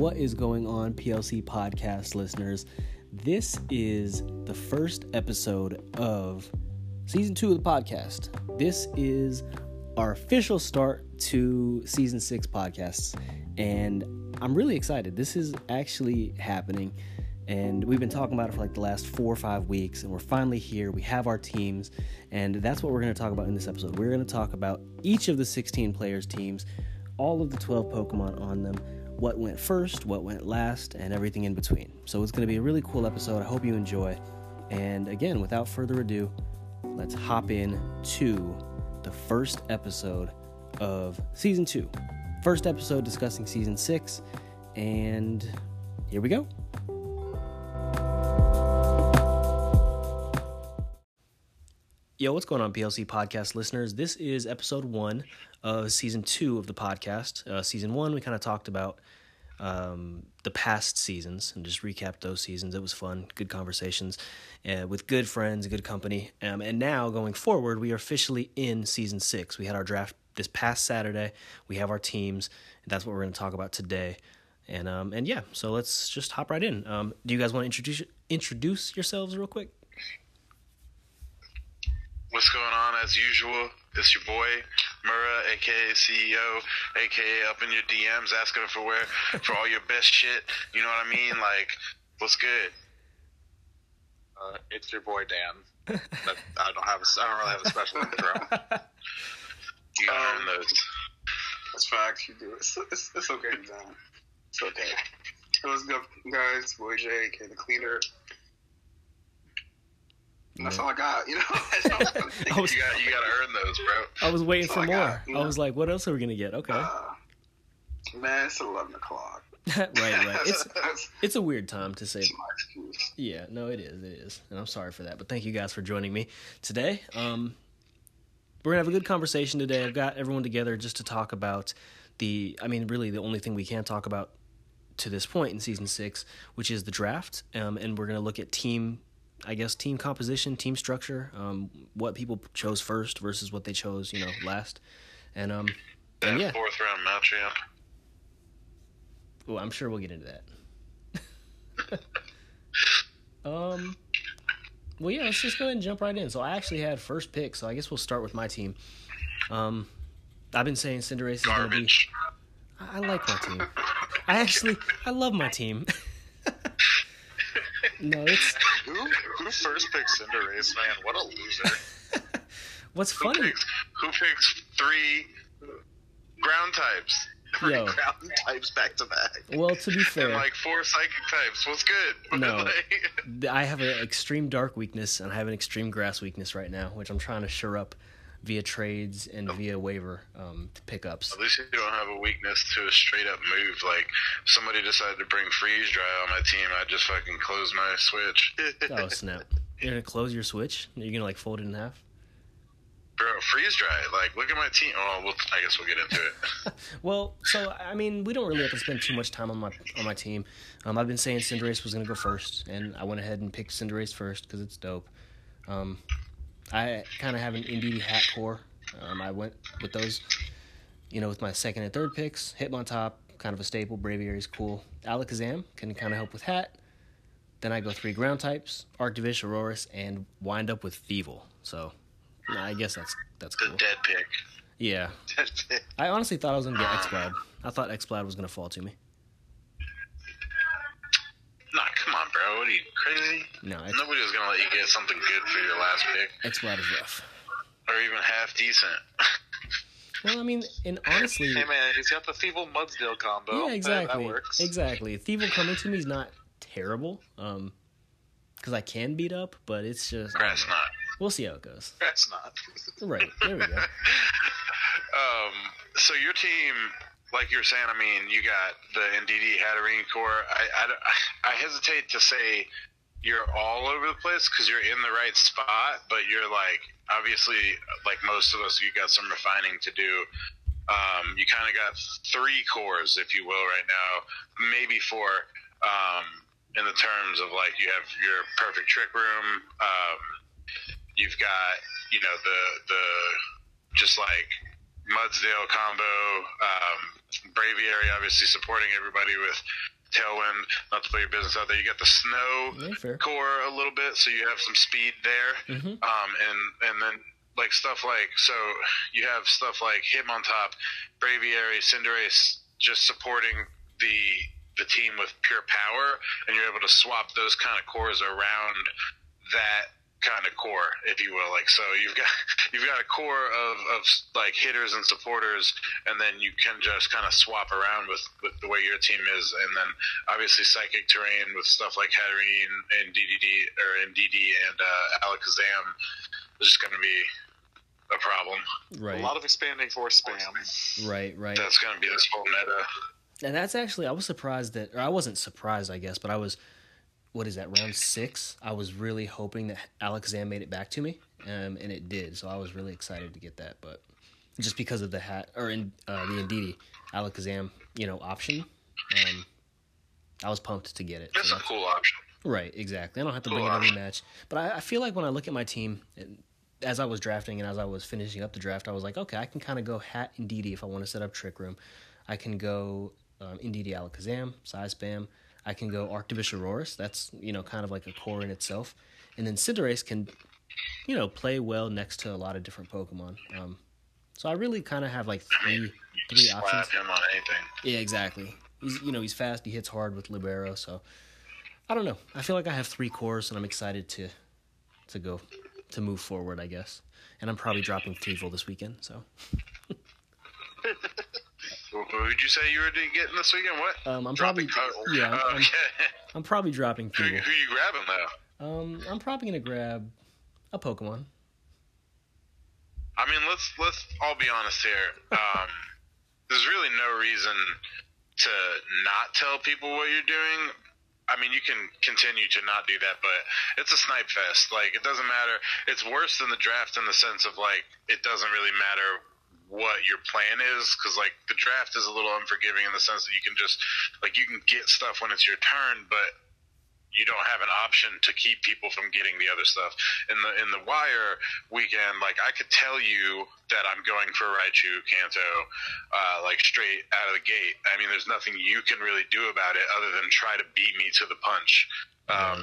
What is going on, PLC podcast listeners? This is the first episode of season two of the podcast. This is our official start to season six podcasts, and I'm really excited. This is actually happening, and we've been talking about it for like the last four or five weeks, and we're finally here. We have our teams, and that's what we're going to talk about in this episode. We're going to talk about each of the 16 players' teams, all of the 12 Pokemon on them what went first, what went last, and everything in between. So it's going to be a really cool episode. I hope you enjoy. And again, without further ado, let's hop in to the first episode of season two. First episode discussing season six. And here we go. Yo, what's going on, PLC podcast listeners? This is episode one of season two of the podcast. Uh, season one, we kind of talked about um, the past seasons and just recapped those seasons. It was fun, good conversations uh, with good friends, good company. Um, and now, going forward, we are officially in season six. We had our draft this past Saturday. We have our teams. And that's what we're going to talk about today. And um, and yeah, so let's just hop right in. Um, do you guys want to introduce introduce yourselves real quick? What's going on? As usual, it's your boy Murrah, aka CEO, aka up in your DMs asking for where for all your best shit. You know what I mean? Like, what's good? Uh, it's your boy Dan. But I don't have a, I don't really have a special intro. You gotta Um, earn those. That's facts. You do. It's, it's, it's okay, Dan. It's okay. What's good, guys? Boy J, aka the cleaner. That's all I got. You know. I was You got you gotta earn those, bro. I was waiting That's for I more. got, you I was like, what else are we gonna get? Okay, Uh, man, it's eleven o'clock. right, right. It's it's a weird time to say. Yeah, no, it is. It is. And I'm sorry for that. But thank you guys for joining me today. Um, we're going to have a good conversation today. I've got everyone together just to talk about the, I mean, really the only thing we can talk about to this point in season six, which is the draft. Um, and we're going to look at team, I guess, team composition, team structure, um, what people chose first versus what they chose, you know, last. And, um, and yeah, fourth round Maltramp. well, I'm sure we'll get into that. um, well, yeah, let's just go ahead and jump right in. So I actually had first pick, so I guess we'll start with my team. Um, I've been saying Cinderace is going to be. I I like my team. I actually, I love my team. no, it's Who who first picked Cinderace, man? What a loser. what's Who funny. picks who picks three ground types? Three Yo. ground types back to back. Well, to be fair, And like four psychic types. What's good? No. I have an extreme dark weakness and I have an extreme grass weakness right now, which I'm trying to shore up via trades and via waiver um, pickups. At least you don't have a weakness to a straight up move. Like somebody decided to bring freeze dry on my team, I just fucking close my switch. Oh snap! You're gonna close your switch? You're gonna like fold it in half? Bro, freeze dry. Like, look at my team. Oh, well, I guess we'll get into it. Well, so I mean, we don't really have to spend too much time on my on my team. Um, I've been saying Cinderace was gonna go first, and I went ahead and picked Cinderace first because it's dope. Um, I kind of have an Indeedee hat core. Um, I went with those, you know, with my second and third picks. Hitmontop, kind of a staple. Braviary's cool. Alakazam can kind of help with hat. Then I go three ground types: Arctovish, Aurorus, and wind up with Thievul. So, I guess that's that's The cool. dead pick. Yeah, I honestly thought I was gonna get Exploud. I thought Exploud was gonna fall to me. Nah, come on, bro. What are you, crazy? No, Nobody was to let you get something good for your last pick. Exploud is rough. Or even half decent. Well, I mean, and honestly, Hey man, he's got the Thievul Mudsdale combo. yeah, exactly, That, works. exactly. Thievul coming to me is not terrible, um, because I can beat up, but it's just Grass not. we'll see how it goes. That's not. Right there we go. um, so your team, like you're saying, I mean, you got the Indeedee Hatterene core. I, I, I hesitate to say you're all over the place because you're in the right spot, but you're like obviously like most of us, you got some refining to do. Um, you kind of got three cores, if you will, right now, maybe four. Um, in the terms of like you have your perfect trick room. Um, you've got you know the the just like Mudsdale combo, um, Braviary obviously supporting everybody with tailwind. Not to put your business out there, you got the snow Yeah, core a little bit, so you have some speed there. Mhm. Um, and and then like stuff like so you have stuff like Hitmontop, Braviary, Cinderace just supporting the the team with pure power, and you're able to swap those kind of cores around that kind of core, if you will. Like so, you've got you've got a core of, of like hitters and supporters, and then you can just kind of swap around with, with the way your team is, and then obviously psychic terrain with stuff like Hatterene and DDD or MDD and uh, Alakazam is just going to be a problem. Right. A lot of expanding force spam. right. Right. That's going to be this whole meta. And that's actually I was surprised that or I wasn't surprised I guess, but I was what is that round six? I was really hoping that Alakazam made it back to me, um, and it did. So I was really excited to get that, but just because of the hat or in uh, the Indeedee Alakazam, you know, option, um, I was pumped to get it. That's So a that's- cool option. Right, exactly. I don't have to Cool bring it every match, but I, I feel like when I look at my team, as I was drafting and as I was finishing up the draft, I was like, okay, I can kind of go Hat Indeedee if I want to set up Trick Room. I can go um, Indeedee Alakazam, Size Spam. I can go Arctovish Aurorus. That's you know kind of like a core in itself, and then Cinderace can, you know, play well next to a lot of different Pokemon. Um, so I really kind of have like three three options. him on anything. Yeah, exactly. He's you know he's fast. He hits hard with libero. So I don't know. I feel like I have three cores, and I'm excited to to go to move forward. I guess, and I'm probably dropping Thievul this weekend. So Who who would you say you were getting this weekend? What? um, I'm Dropping probably yeah. I'm, I'm, okay. I'm probably dropping who, who you grabbing though? Um, I'm probably gonna grab a Pokemon. I mean, let's let's all be honest here. Um, there's really no reason to not tell people what you're doing. I mean, you can continue to not do that, but it's a snipe fest. Like, it doesn't matter. It's worse than the draft in the sense of like it doesn't really matter what your plan is because like the draft is a little unforgiving in the sense that you can just like you can get stuff when it's your turn, but you don't have an option to keep people from getting the other stuff. In the in the wire weekend, like I could tell you that I'm going for Raichu Kanto, uh, like straight out of the gate. I mean, there's nothing you can really do about it other than try to beat me to the punch. Um,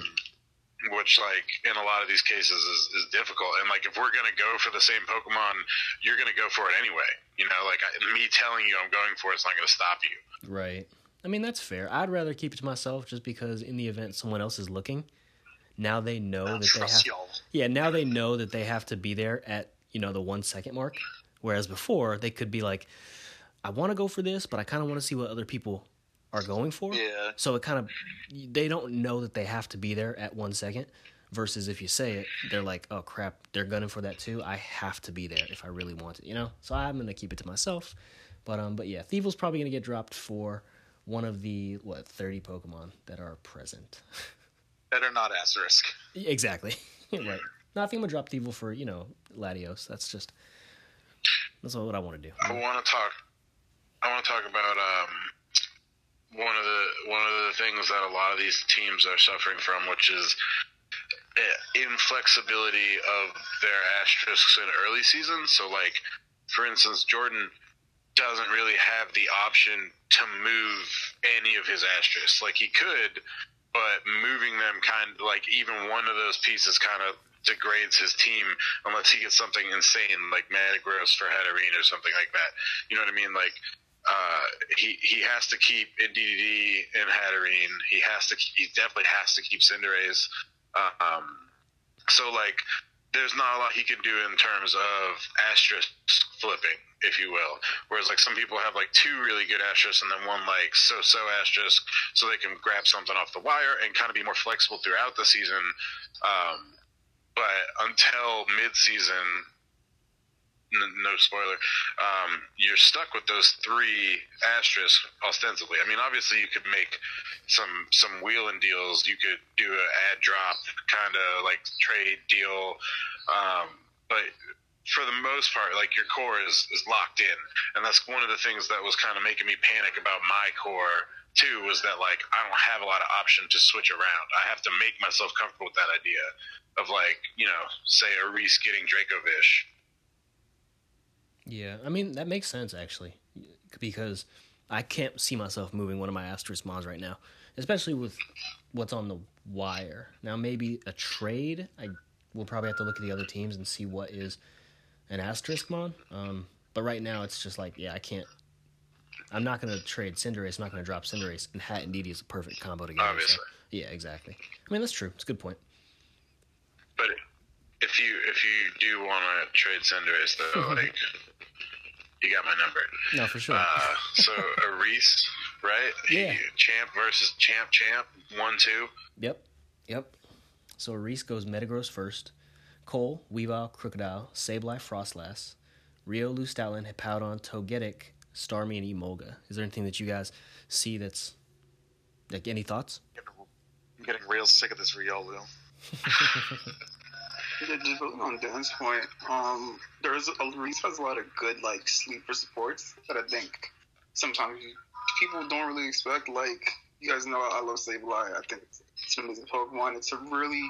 which like in a lot of these cases is, is difficult and like if we're gonna go for the same pokemon you're gonna go for it anyway you know like I, me telling you i'm going for it's not gonna stop you Right. I mean that's fair. I'd rather keep it to myself just because in the event someone else is looking, now they know that they have. Y'all. Yeah, now they know that they have to be there at, you know, the one second mark. Whereas before, they could be like, I want to go for this, but I kind of want to see what other people are going for. Yeah. So it kind of, they don't know that they have to be there at one second. Versus if you say it, they're like, oh crap, they're gunning for that too. I have to be there if I really want it, you know? So I'm to keep it to myself. But um, but yeah, Thievul's probably going to get dropped for one of the, what, 30 Pokemon that are present. Better not asterisk. Exactly. right. No, I think I'm gonna drop Thievul for you know Latios. That's just that's what I want to do. I want to talk. I want to talk about um, one of the one of the things that a lot of these teams are suffering from, which is uh, inflexibility of their asterisks in early seasons. So, like for instance, Jordan doesn't really have the option to move any of his asterisks. Like he could, but moving them kind of like even one of those pieces kind of degrades his team unless he gets something insane like Metagross for Hatterene or something like that. You know what I mean? Like uh, he he has to keep in DDD and Hatterene. He has to. He definitely has to keep Cinderace. Um, so like, there's not a lot he can do in terms of asterisk flipping, if you will. Whereas like some people have like two really good asterisks and then one like so-so asterisk, so they can grab something off the wire and kind of be more flexible throughout the season. Um, but until mid-season, no spoiler, um, you're stuck with those three asterisks ostensibly. I mean, obviously you could make some some wheeling deals. You could do an ad drop kind of like trade deal, um, but for the most part, like your core is is locked in, and that's one of the things that was kind of making me panic about my core too. Was that like I don't have a lot of option to switch around. I have to make myself comfortable with that idea of like you know, say a Reese getting Dracovish. Yeah, I mean that makes sense actually, because I can't see myself moving one of my asterisk mons right now, especially with what's on the wire. Now, maybe a trade. I will probably have to look at the other teams and see what is an asterisk mon. Um, but right now, it's just like, yeah, I can't. I'm not going to trade Cinderace. I'm not going to drop Cinderace, and Hat and Didi is a perfect combo together. Obviously. So, yeah, exactly. I mean, that's true. It's a good point. But if you if you do want to trade Cinderace, though, like you got my number. No, for sure. Uh, so a Reese, right? Yeah. He- champ versus champ, champ, one two. Yep. Yep. So Reese goes Metagross first. Cole, Weavile, Krookodile, Sableye, Froslass, Rio, Stoutland, Hippowdon, Togetic, Starmie, and Emolga. Is there anything that you guys see that's like any thoughts? I'm getting real sick of this Riolu. On Dan's point, um, there's a Reese has a lot of good like sleeper supports that I think sometimes people don't really expect. Like you guys know, I love Save Sableye. I think it's an amazing Pokemon. It's a really,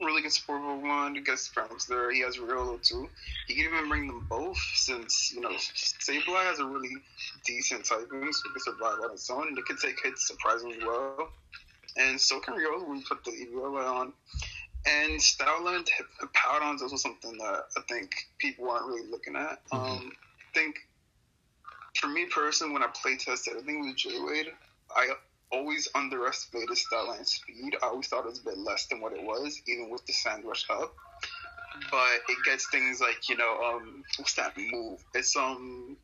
really good support Pokemon. It gets friends there. He has Riolu too. He can even bring them both since you know Sableye has a really decent typing, so it can survive on its own. And it can take hits surprisingly well. And so can Riolu when you put the Eviolite on. And Stoutland Hippowdon is also something that I think people aren't really looking at. Um, I think for me personally, when I play test everything with J Wade, I always underestimated Stoutland's speed. I always thought it was a bit less than what it was, even with the Sand Rush up. But it gets things like you know, um, what's that move? It's um,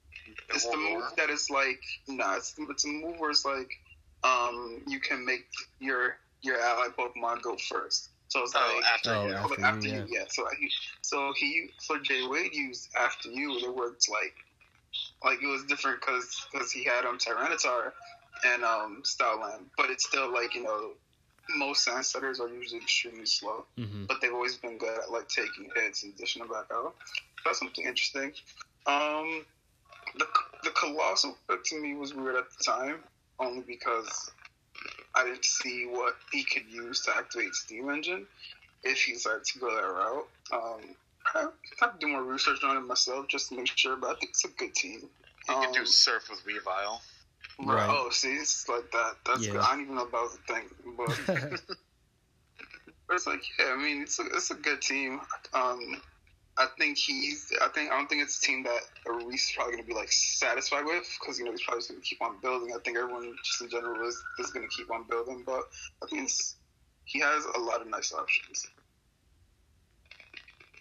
it's the move that is like, nah, it's, it's a move where it's like, um, you can make your your ally Pokemon go first. So it's Oh, like after Oh, you. after like, you, yeah. yeah. So he, so he, so Jay Wade used after you. It worked like, like it was different because because he had um Tyranitar and um Stoutland, but it's still like you know most sand setters are usually extremely slow, Mm-hmm. but they've always been good at like taking hits and dishing them back out. That's something interesting. Um, the the Coalossal pick to me was weird at the time, only because I didn't see what he could use to activate Steam Engine if he decided to go that route. Um, I have to do more research on it myself just to make sure, but I think it's a good team. You can do Um, surf with Revile. Right. Oh, see, it's like that. That's Yeah. good. I don't even know about the thing, but But it's like, yeah, I mean, it's a, it's a good team. Um, I think he's. I think I don't think it's a team that Reese is probably going to be like satisfied with because you know he's probably going to keep on building. I think everyone just in general is is going to keep on building, but I think he has a lot of nice options.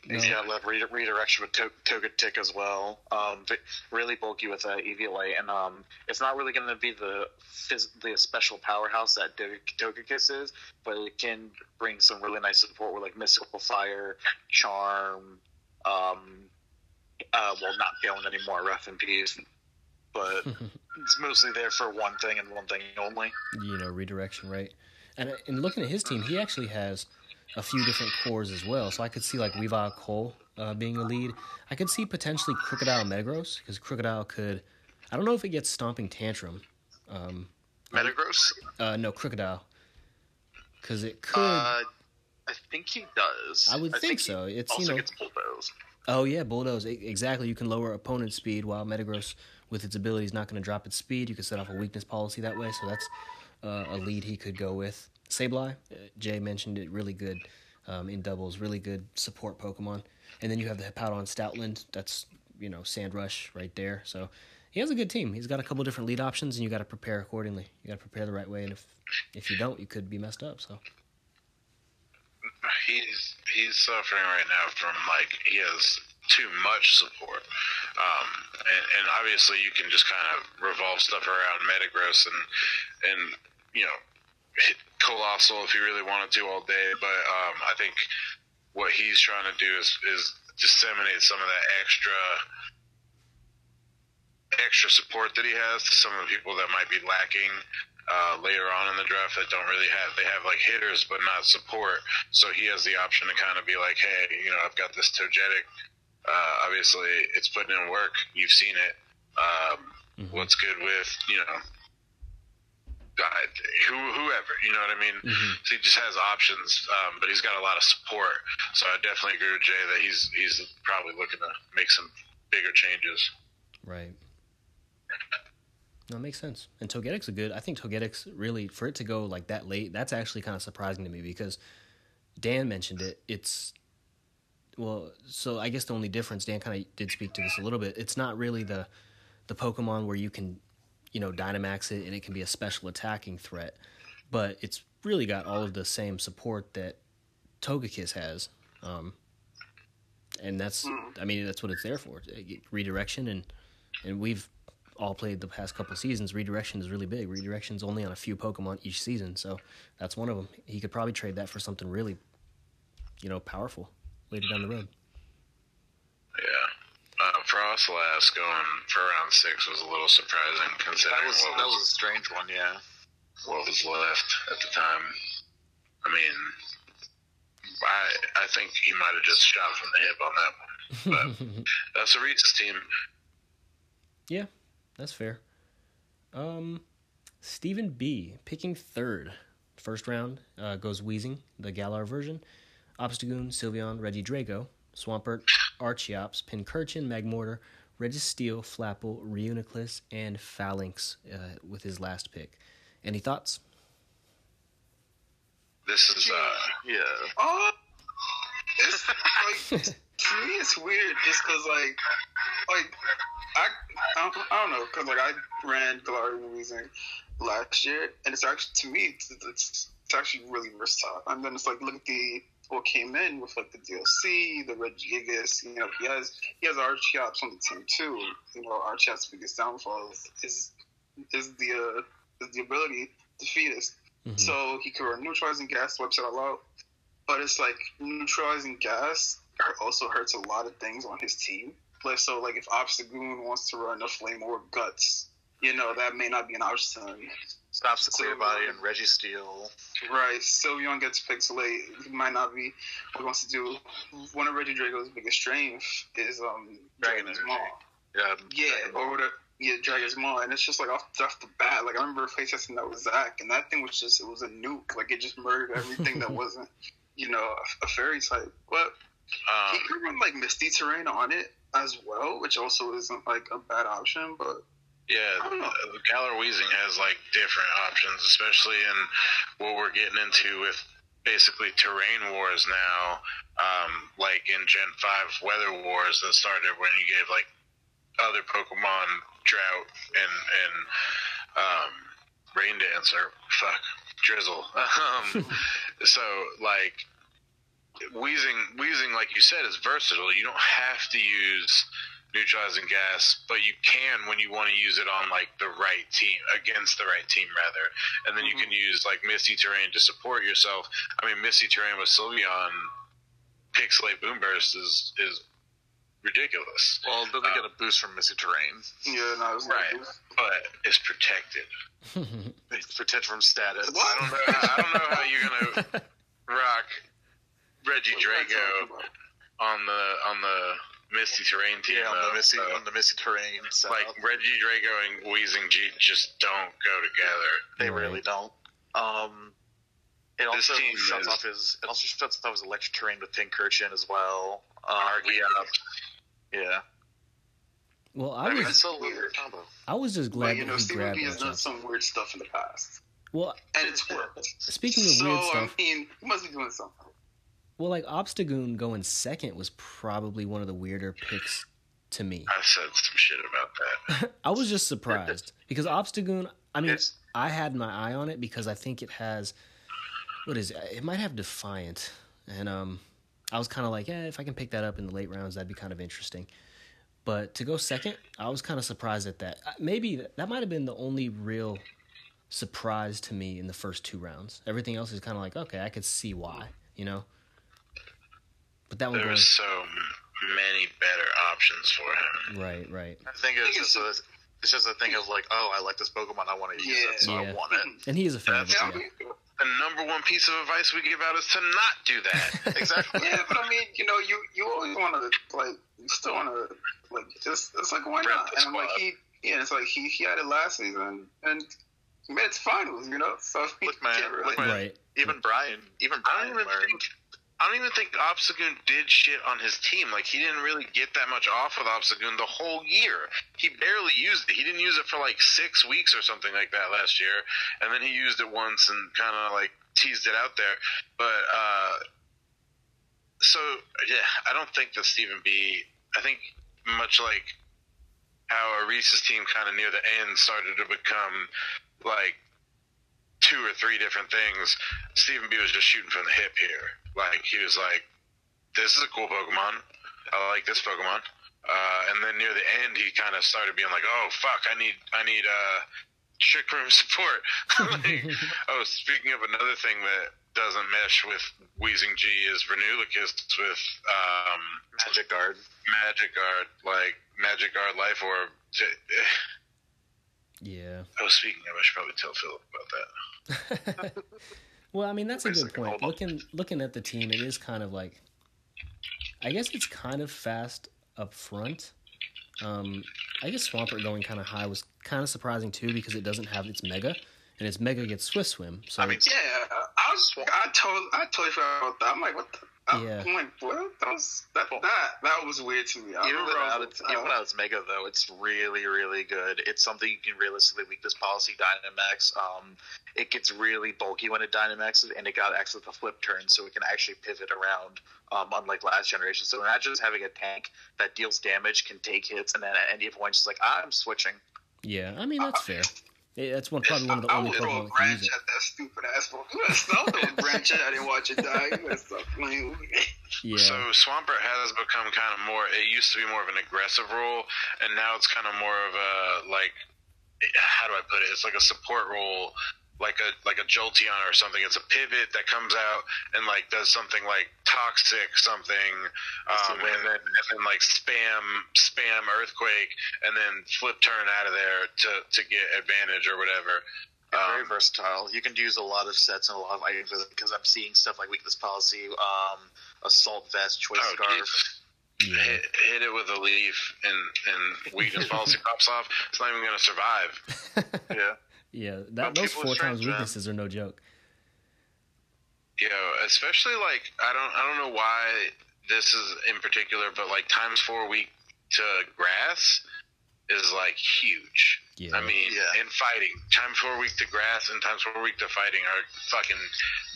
No. Yeah, I love re- redirection with to- Tick as well. Um, really bulky with uh, Eviolite, and um, it's not really going to be the phys- the special powerhouse that Tog- Togekiss is, but it can bring some really nice support with like Mystical Fire, Charm. Um, uh, well, not failing anymore, Rough and Peace, but it's mostly there for one thing and one thing only. you know, redirection, right? And in looking at his team, he actually has a few different cores as well. So I could see like Weavile Cole uh, being a lead. I could see potentially Krookodile Metagross because Krookodile could. I don't know if it gets Stomping Tantrum. Um, Metagross? uh, no, Krookodile. Because it could. Uh, I think he does. I would think, he so. It's you know. Bulldoze. Oh yeah, bulldoze. Exactly. You can lower opponent's speed while Metagross, with its ability, is not going to drop its speed. You can set off a weakness policy that way. So that's uh, a lead he could go with. Sableye, uh, Jay mentioned it, really good um, in doubles, really good support Pokemon. And then you have the Hippowdon Stoutland. That's you know Sand Rush right there. So he has a good team. He's got a couple different lead options, and you got to prepare accordingly. You got to prepare the right way, and if if you don't, you could be messed up. So He's he's suffering right now from like he has too much support, um, and, and obviously you can just kind of revolve stuff around Metagross and and you know Coalossal if you really wanted to all day. But um, I think what he's trying to do is is disseminate some of that extra extra support that he has to some of the people that might be lacking uh, later on in the draft that don't really have they have like hitters but not support. So he has the option to kind of be like, hey, you know, I've got this Togetic. Uh, obviously, it's putting in work. You've seen it. Um, Mhm. What's good with you know, God, who, whoever you know what I mean. Mhm. So he just has options, um, but he's got a lot of support. So I definitely agree with Jay that he's he's probably looking to make some bigger changes. right. No, it makes sense. And Togetic's a good. I think Togetic's really for it to go like that late. That's actually kind of surprising to me because Dan mentioned it. It's well, so I guess the only difference Dan kind of did speak to this a little bit. It's not really the the Pokemon where you can, you know, Dynamax it and it can be a special attacking threat, but it's really got all of the same support that Togekiss has. Um, and that's I mean that's what it's there for. Redirection and and we've all played the past couple seasons, redirection is really big. Redirection's only on a few Pokemon each season, so that's one of them. He could probably trade that for something really, you know, powerful later down the road. Yeah. Uh, Froslass going for round six was a little surprising considering That was what, that was, was a strange one, yeah. what was left at the time. I mean, I I think he might have just shot from the hip on that one. But that's a Reese's team. yeah, that's fair. Um, Stephen B picking third. First round uh, goes Weezing, the Galar version. Obstagoon, Sylveon, Regidrago, Swampert, Archeops, Pincurchin, Magmortar, Registeel, Flapple, Reuniclus, and Falinks uh, with his last pick. Any thoughts? This is uh Yeah. Oh, it's like to me it's weird just because like like I I don't, I don't know because like I ran Galarian Weezing last year and it's actually to me it's, it's it's actually really versatile and then it's like look at the what came in with like the DLC the Regigigas you know he has he has Archeops on the team too you know Archeops' biggest downfall is is, is the uh, is the ability Defeatist Mhm. so he could run neutralizing gas, wipes it all out. But it's like neutralizing gas also hurts a lot of things on his team. Like so, like if Obstagoon wants to run a flame or guts, you know that may not be an option. Stops the clear So, body and Registeel. Right, Sylveon gets picked late. He might not be what he wants to do. One of Regidrago's biggest strength is um Dragon Dragon's. Maw. Yeah. Yeah, Dragon or the yeah, Dragon's Maw, and it's just like off, off the bat. Like I remember face testing that with Zach, and that thing was just it was a nuke. Like it just murdered everything that wasn't, you know, a, a fairy type. But he um could run like Misty Terrain on it as well, which also isn't like a bad option. But Yeah, I don't know. the Galar Weezing has like different options, especially in what we're getting into with basically terrain wars now. Um, like in Gen Five Weather Wars that started when you gave like other Pokemon drought and and um, rain dancer, fuck drizzle. Um, so like wheezing wheezing like you said is versatile. You don't have to use neutralizing gas, but you can when you want to use it on like the right team against the right team rather, and then you Mhm. can use like Misty Terrain to support yourself. I mean, Misty Terrain with Sylveon, Pixelate Boomburst is is ridiculous, Well, then they get a boost from Misty Terrain. yeah, no, it's Right. not. but it's protected. It's protect from status. What? I don't know. I don't know how you're gonna rock Regidrago on the on the Misty Terrain team. Yeah, on the though, Missy so, on the Missy Terrain. So like Regidrago and Weezing G just don't go together. they Right. really don't. Um, it This also team shuts is- off his. It also shuts off his electric terrain with Pincurchin as well. Um, Archeops. Yeah, well, I I mean, was it's still a weird combo. I was just glad But you that know, he Stephen grabbed has done some weird stuff in the past, Well, and it's worked. speaking of so, weird stuff, I mean, he must be doing something. Well, like Obstagoon going second was probably one of the weirder picks to me. I said some shit about that. I was just surprised because Obstagoon. I mean, It's- I had my eye on it because I think it has what is it? It might have Defiant, and um, I was kind of like, yeah, if I can pick that up in the late rounds, that'd be kind of interesting. But to go second, I was kind of surprised at that. Maybe that might have been the only real surprise to me in the first two rounds. Everything else is kind of like, okay, I could see why, you know. But that one There going was so many better options for him. right, right, I think it's think just a, it's just a thing of like, oh, I like this Pokemon, I want to use it, so Yeah. I want it. and he is a fan. of it, That's- yeah. The number one piece of advice we give out is to not do that. exactly. yeah, but I mean, you know, you you always want to like, you still want to like, just it's like why Rep not? the And like he, yeah, it's like he he had it last season and he made it to finals, you know. So he Look, man, look, man. Right. Even Brian, even I Brian don't even learned. think I don't even think Obstagoon did shit on his team. Like he didn't really get that much off with Obstagoon the whole year. He barely used it. He didn't use it for like six weeks or something like that last year, and then he used it once and kind of like teased it out there. But uh, so yeah, I don't think that Stephen B. I think much like how Reese's team kind of near the end started to become like two or three different things. Stephen B was just shooting from the hip here. Like he was like, "This is a cool Pokemon. I like this Pokemon." Uh, and then near the end, he kind of started being like, "Oh fuck, I need I need uh, trick room support." like, oh, speaking of another thing that doesn't mesh with Weezing G is Reuniclus with um, Magic Guard. Magic Guard, like Magic Guard Life Orb. Yeah. I was speaking of, I should probably tell Philip about that. well, I mean that's a good point. Looking looking at the team, it is kind of like, I guess it's kind of fast up front. Um, I guess Swampert going kind of high was kind of surprising too because it doesn't have its mega, and its mega gets Swift Swim. So I mean, Yeah, I was. I told. I totally forgot about that. I'm like, what? The, I- Yeah. I'm like, what? That was that. That that was weird to me. I Even remember without that its, was, even uh, without its mega though, it's really really good. It's something you can realistically weak this policy Dynamax. Um, it gets really bulky when it Dynamaxes, and it got access to flip turn, so it can actually pivot around. Um, unlike last generation, so imagine just having a tank that deals damage, can take hits, and then at any point just like I'm switching. yeah, I mean that's fair. Eh, That's one probably one of the I only would throw a that can use branch at that stupid ass Pokemon. You better stop throwing a branch at it and watch it die. You better stop playing with me. Yeah. So Swampert has become kind of more. It used to be more of an aggressive role, and now it's kind of more of a like. How do I put it? It's like a support role, like a like a Jolteon or something. It's a pivot that comes out and like does something like toxic something, um, and then and then like spam spam earthquake, and then flip turn out of there to to get advantage or whatever. very Um, versatile. You can use a lot of sets and a lot of items with it because I'm seeing stuff like weakness policy, um, assault vest, choice oh, scarf. geez. yeah. hit, hit it with a leaf and and weakness policy pops off. It's not even going to survive. Yeah. Yeah, that those four times strange, man. weaknesses are no joke. Yeah, especially like I don't I don't know why this is in particular, but like times four week to grass is like huge. Yeah. I mean, Yeah. in fighting, times four week to grass and times four week to fighting are fucking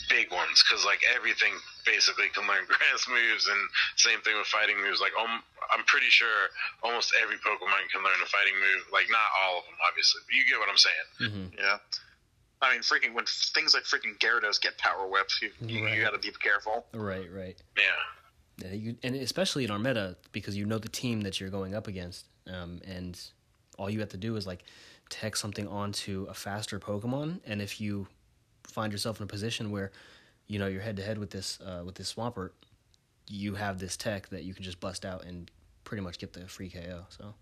big ones because like everything basically can learn grass moves, and same thing with fighting moves. Like um, I'm pretty sure almost every Pokemon can learn a fighting move. Like not all of them, obviously, but you get what I'm saying. hmm Yeah. I mean, freaking when things like freaking Gyarados get power whips, you, you, Right. you got to be careful. Right, right. Yeah. Yeah, you, and especially in our meta because you know the team that you're going up against, um, and all you have to do is like tech something onto a faster Pokemon, and if you find yourself in a position where you know you're head to head with this uh, with this Swampert, you have this tech that you can just bust out and pretty much get the free KO. So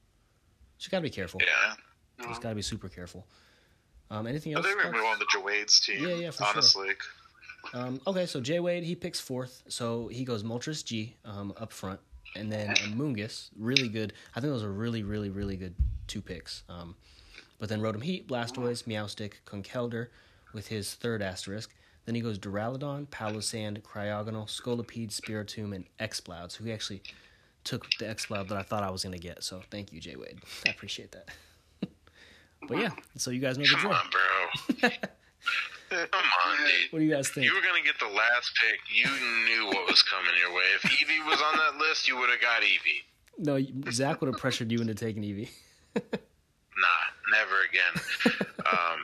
just gotta be careful. Yeah. Just gotta be super careful. Um, anything I else? think we move on to Jawade's team. Yeah, yeah, for sure. Um, okay, so Jay Wade he picks fourth, so he goes Moltres G um, up front, and then Mungus, really good. I think those are really, really, really good two picks. Um, but then Rotom Heat, Blastoise, Meowstic, Conkeldurr with his third asterisk. Then he goes Duraludon, Palossand, Cryogonal, Scolipede, Spiritomb, and Exploud. So he actually took the Exploud that I thought I was going to get. So thank you, Jay Wade. I appreciate that. but yeah, so you guys know the Come on, bro. Come on, dude. What do you guys think? You were gonna get the last pick. You knew what was coming your way. If Eevee was on that list, you would have got Eevee. No, Zach would have pressured you into taking Eevee. Nah, never again. um,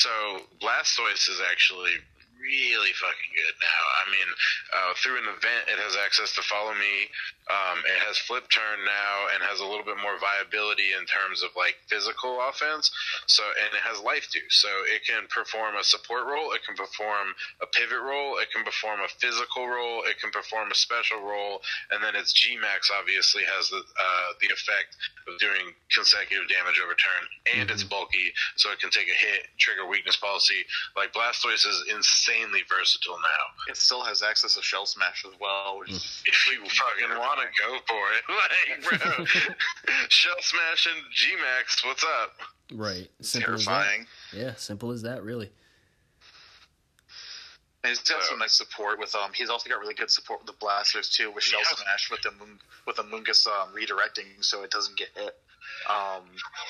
so Blastoise is actually really fucking good now. I mean, uh, through an event, it has access to Follow Me. Um, it has Flip Turn now, and has a little bit more viability in terms of like physical offense. So, and it has Life Dew. So it can perform a support role. It can perform a pivot role. It can perform a physical role. It can perform a special role. And then its Gmax obviously has the uh, the effect of doing consecutive damage over turn, and it's bulky, so it can take a hit, trigger weakness policy. Like Blastoise is insanely versatile now. It still has access to Shell Smash as well, which is If you fucking want to go for it, like bro, Shell Smash and Max, what's up? Right. Simple terrifying. as that. Yeah, simple as that, really. And he's got So- some nice support with um. He's also got really good support with the blasters too, with Shell Yeah. Smash with the Moon, with the Mungus um, redirecting so it doesn't get hit. Um,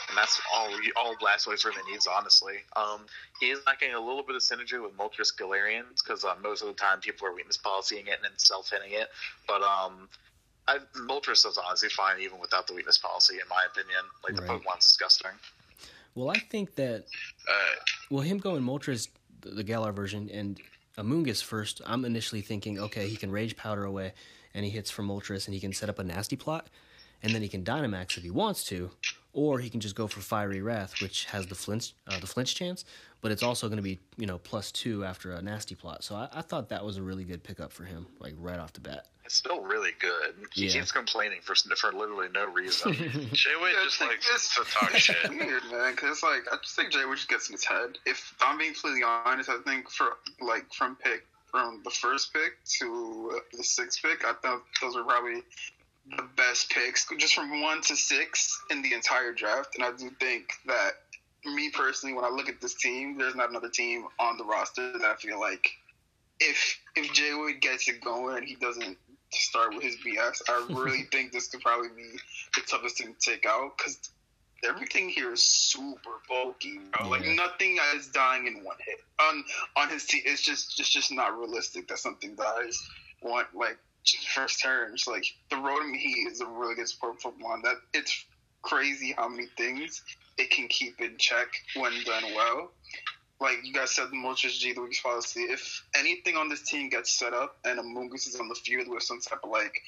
and that's all all Blastoise really needs, honestly. Um, he is lacking a little bit of synergy with Moltres Galarians because um, most of the time people are weakness policying it and then self hitting it. But um, I, Moltres is honestly fine even without the weakness policy, in my opinion. Like the Right. Pokemon's disgusting. Well, I think that Uh, well, him going Moltres, the, the Galar version, and Amoonguss first. I'm initially thinking, okay, he can Rage Powder away, and he hits for Moltres, and he can set up a nasty plot, and then he can Dynamax if he wants to, or he can just go for Fiery Wrath, which has the flinch, uh, the flinch chance, but it's also going to be you know plus two after a nasty plot. So I, I thought that was a really good pickup for him, like right off the bat. It's still really good. He Yeah. keeps complaining for for literally no reason. Jay Wade Yeah, just like likes this- to talk shit. weird, man. Because like I just think Jay Wood just gets in his head. If I'm being completely honest, I think for like from pick from the first pick to the sixth pick, I thought those were probably the best picks, just from one to six in the entire draft. And I do think that me personally, when I look at this team, there's not another team on the roster that I feel like if if Jay Wood gets it going, and he doesn't start with his BS. I really think this could probably be the toughest thing to take out because everything here is super bulky, bro. Like nothing is dying in one hit. On on his team, it's just just just not realistic that something dies one like first turn. It's like the Rotom Heat is a really good support for one. That it's crazy how many things it can keep in check when done well. Like you guys said, the Moltres G, the weakest policy. If anything on this team gets set up and a Mungus is on the field with some type of like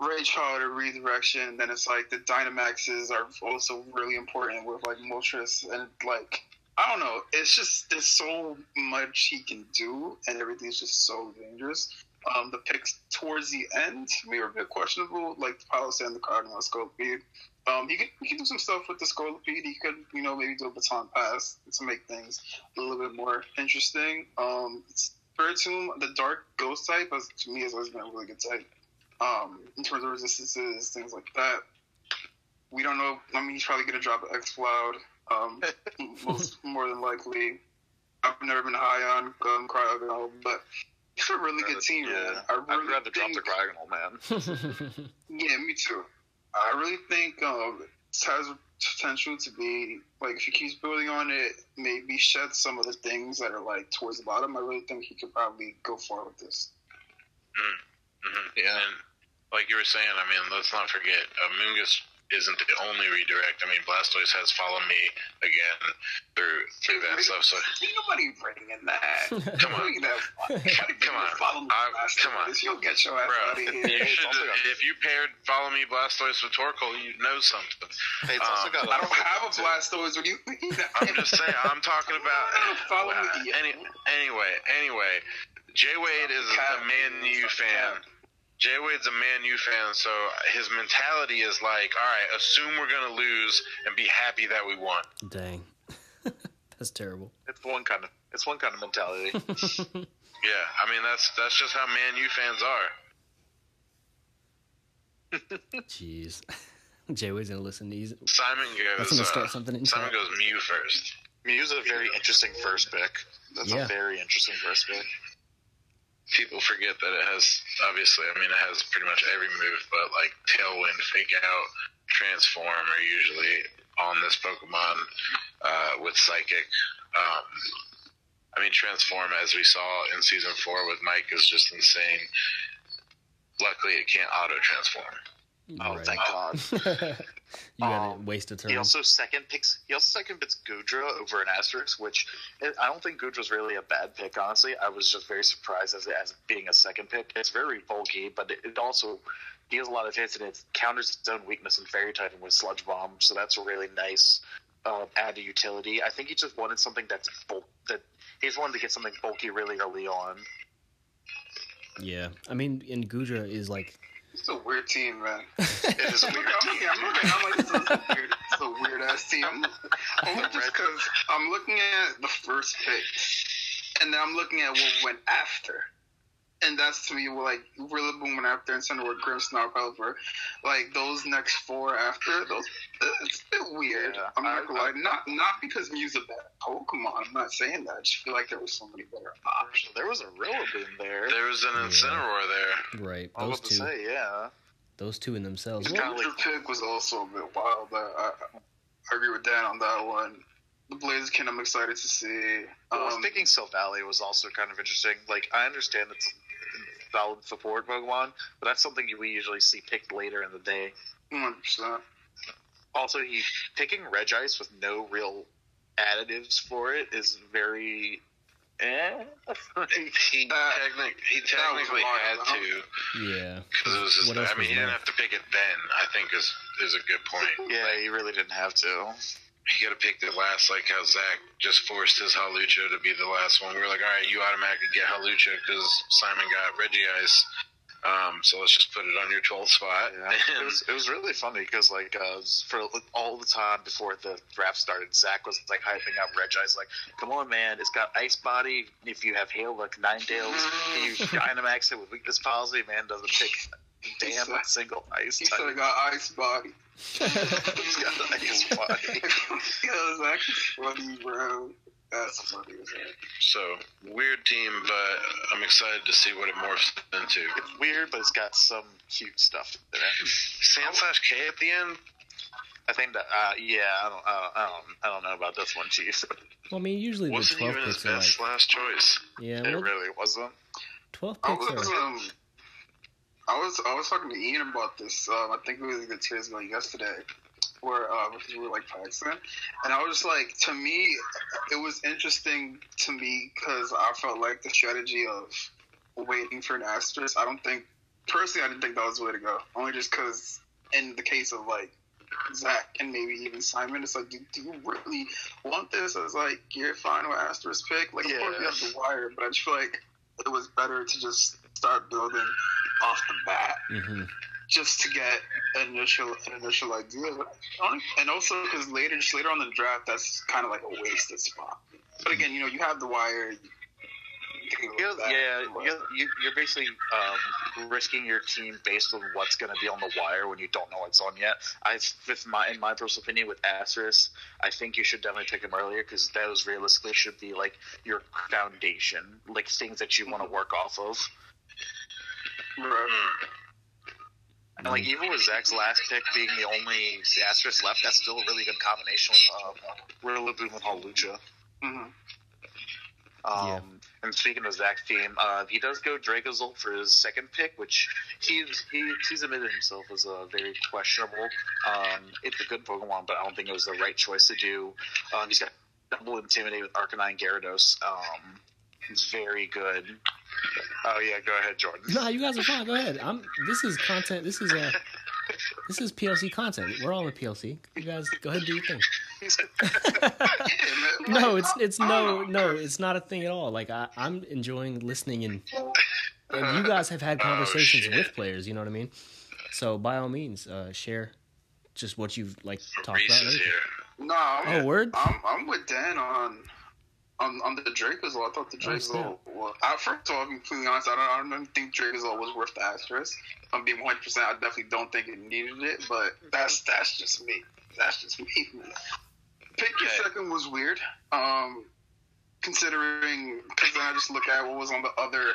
Rage Hard or Redirection, then it's like the Dynamaxes are also really important with like Moltres and like I don't know. It's just there's so much he can do, and everything's just so dangerous. Um, the picks towards the end to me were a bit questionable, like the policy and the Cardinal Scolipede. Um, he could he could do some stuff with the Scolipede. He could you know maybe do a baton pass to make things a little bit more interesting. Um, Spiritomb, the Dark Ghost type, has, to me has always been a really good type. Um, in terms of resistances, things like that. We don't know. I mean, he's probably gonna drop an Exploud. Um, most more than likely. I've never been high on um, Cryogonal, but it's a really good team, man. yeah, I I'd really rather drop the Cryogonal, man. Yeah, me too. I really think um, it has potential to be like if he keeps building on it, maybe shed some of the things that are like towards the bottom. I really think he could probably go far with this. Mhm. Yeah. And like you were saying, I mean, let's not forget, Amoonguss isn't the only redirect. I mean, Blastoise has Follow Me again through through that stuff. So Ain't nobody writing in that. Come on. Look at that. Come on. Follow me, I- come on. You'll get your ass Bro, out of here. you should, if you paired Follow Me Blastoise with Torkoal, you'd know something. Hey, it's also Um, got I don't have a Blastoise. What do you mean? I'm just saying. I'm talking about. Follow Well, me. Any, anyway, anyway, Jay Wade is a Man U fan. Jay Wade's a Man U fan, so his mentality is like, all right, assume we're gonna lose and be happy that we won. Dang, that's terrible. It's one kind of it's one kind of mentality. Yeah, I mean that's that's just how Man U fans are. Jeez, Jay Wade's gonna listen to these. Simon That's goes. gonna start Uh, something in Simon chat. goes Mew first. Mew's a very interesting first pick. That's Yeah. a very interesting first pick. People forget that it has obviously. I mean, it has pretty much every move, but like Tailwind, Fake Out, Transform are usually on this Pokemon uh, with Psychic. Um, I mean, Transform, as we saw in Season Four with Mike, is just insane. Luckily, it can't auto transform. Oh, Right. thank God. you gotta Um, waste a turn. He also second picks. He also second picks Goodra over an Asterisk, which I don't think Goodra's really a bad pick. Honestly, I was just very surprised as as being a second pick. It's very bulky, but it, it also deals a lot of hits and it counters its own weakness in Fairy typing with Sludge Bomb. So that's a really nice uh, add to utility. I think he just wanted something that's bulk that he just wanted to get something bulky really early on. yeah, I mean, and Goodra is like. It's a weird team, man. It is a I'm weird looking, team. I'm, looking, I'm like, this is a weird, this is a weird ass team. Only just because I'm looking at the first pick, and then I'm looking at what went after. And that's to me like really booming after and Center with Grimmsnarl Pelipper. Like those next four after those, it's a bit weird. Yeah, I'm not I- gonna lie. Not not because Mew's a bad Pokemon. I'm not saying that. I just feel like there was so many better options. There was a Rillaboom there. There was an Yeah. Incineroar there. Right. I was Those about to two. say, yeah. Those two in themselves. The Well, pick was also a bit wild. I, I, I agree with Dan on that one. The Blaziken, I'm excited to see. Well, Um, picking Silvally was also kind of interesting. Like, I understand it's a valid support Pokemon, but that's something we usually see picked later in the day. 100%. Also, he picking Regice with no real additives for it is very. Eh. He Uh, technic- he technically had to yeah. because it was just. What I mean, he didn't have to pick it then. I think is is a good point. yeah, he really didn't have to. He could have pick it last, like how Zach just forced his Hawlucha to be the last one. We were like, all right, you automatically get Hawlucha because Simon got Regice. Um, so let's just put it on your 12th spot. Yeah, it was it was really funny because like uh, for all the time before the draft started, Zach was like hyping up Reggie Regice, like, "Come on, man! It's got Ice Body. If you have Hail like Ninetales, you Dynamax it with Weakness Policy. Man doesn't pick damn He said- single Ice He said I type. got Ice Body. He's got the Ice Body. Yo, Zach is funny, bro. That's funny so weird team, but I'm excited to see what it morphs into. It's weird, but it's got some cute stuff in it. Sandslash K at the end. I think that uh, yeah, I don't, uh, I don't I don't know about this one, Chief. Well, I mean, usually the Wasn't 12 even his picks are like. best last choice. Yeah, It well, really wasn't. 12 I picks was are. I was I was talking to Ian about this. Um, I think it was the two days ago yesterday, where uh, because we were like practicing, and I was just like, to me, it was interesting to me because I felt like the strategy of waiting for an asterisk. I don't think personally, I didn't think that was the way to go. Only just because in the case of like Zach and maybe even Simon, it's like, do, do you really want this as like you're fine with asterisk pick? Like, of course you have the wire, but I just feel like it was better to just start building off the bat hmm just to get an initial an initial idea. And also because later, just later on in the draft, that's kind of like a wasted spot. But again, you know, you have the wire. You you're, yeah, you're, you- you're basically um, risking your team based on what's going to be on the wire when you don't know what's on yet. I, with my, in my personal opinion, with Asterisk, I think you should definitely pick him earlier because those realistically should be like your foundation, like things that you want to work off of. Right. And like even with Zach's last pick being the only Asterisk left, that's still a really good combination with uh, Rillaboom and Hawlucha. Mhm. Um, Yeah. And speaking of Zach's team, uh, he does go Dracozolt for his second pick, which he's he, he's admitted himself as a very questionable. Um, it's a good Pokemon, but I don't think it was the right choice to do. Um, he's got double Intimidate with Arcanine Gyarados. Um, he's very good. Oh yeah, go ahead, Jordan. Nah, you guys are fine. Go ahead. I'm. This is content. This is a. This is PLC content. We're all in PLC. You guys go ahead and do your thing. No, it's it's no no, it's not a thing at all. Like I, I'm enjoying listening and and you guys have had Oh, conversations shit. with players. You know what I mean? So by all means, uh, share just what you've like talked about. Reese and here. No, I'm, Oh, word. I'm I'm with Dan on on on the Dracozolt. I thought the Oh, Dracozolt. was I, first of all, I'll be completely honest. I don't I don't think Dracozolt was worth the asterisk. If I'm being 100. percent I definitely don't think it needed it. But that's that's just me. That's just me. Pick your Okay. second was weird. Um, considering because then I just look at what was on the other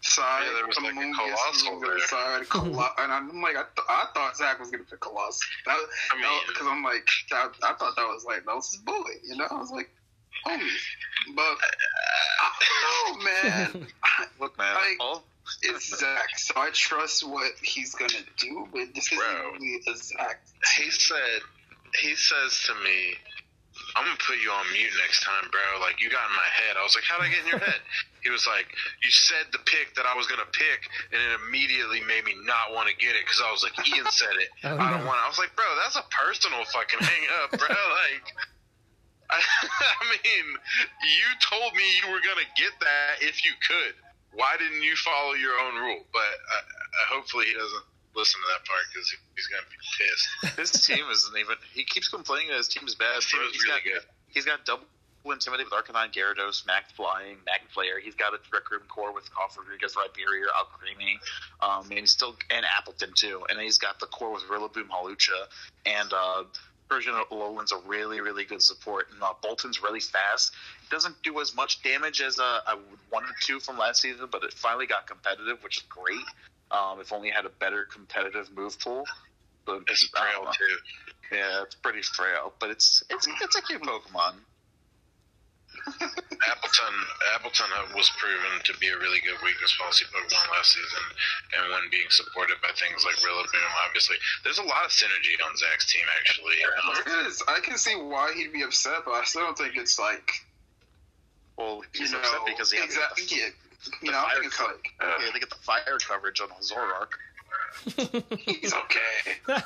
side. Yeah, there was like a Coalossal the other there. side, Colo- and I'm like, I, th- I thought Zach was gonna pick Coalossal. That, I mean, because I'm like, I, I thought that was like that was his boy, you know. I was like, homies, but I don't know, man. Look, man, Like- all it's Zach, so I trust what he's gonna do. But this isn't Bro. really a Zach. he said, he says to me, I'm gonna put you on mute next time, bro. Like you got in my head. I was like, how'd I get in your head? He was like, you said the pick that I was gonna pick, and it immediately made me not want to get it because I was like, Ian said it. Oh, I don't want. I was like, bro, that's a personal fucking hang up, bro. Like. I, I mean, you told me you were gonna get that if you could. Why didn't you follow your own rule? But uh, uh, hopefully he doesn't listen to that part because he's gonna be pissed. his team isn't even. He keeps complaining that his team is bad. His team is He's really got, good. He's got double intimidate with Arcanine Gyarados, Max Flying, Max Player. He's got a Trick Room core with Copperajah, Rhyperior, Alcremie, um, and still and Appletun too. And then he's got the core with Rillaboom, Hawlucha, and uh, version of Alolan's a really, really good support, and uh, Boltund's really fast. It doesn't do as much damage as uh, I would wanted to from last season, but it finally got competitive, which is great. Um, if only it had a better competitive move pool. But It's frail know. too. Yeah, it's pretty frail, but it's it's it's a cute Pokemon. Appletun Appletun was proven to be a really good weakness policy Pokemon last season, and when being supported by things like Rillaboom, obviously, there's a lot of synergy on Zach's team. Actually, Um, There is. I can see why he'd be upset, but I still don't think it's like Well, you he's know upset because he had to get exactly. the, Yeah, the you know, I fire think it's co- like he had to get the fire coverage on Zoroark. He's okay.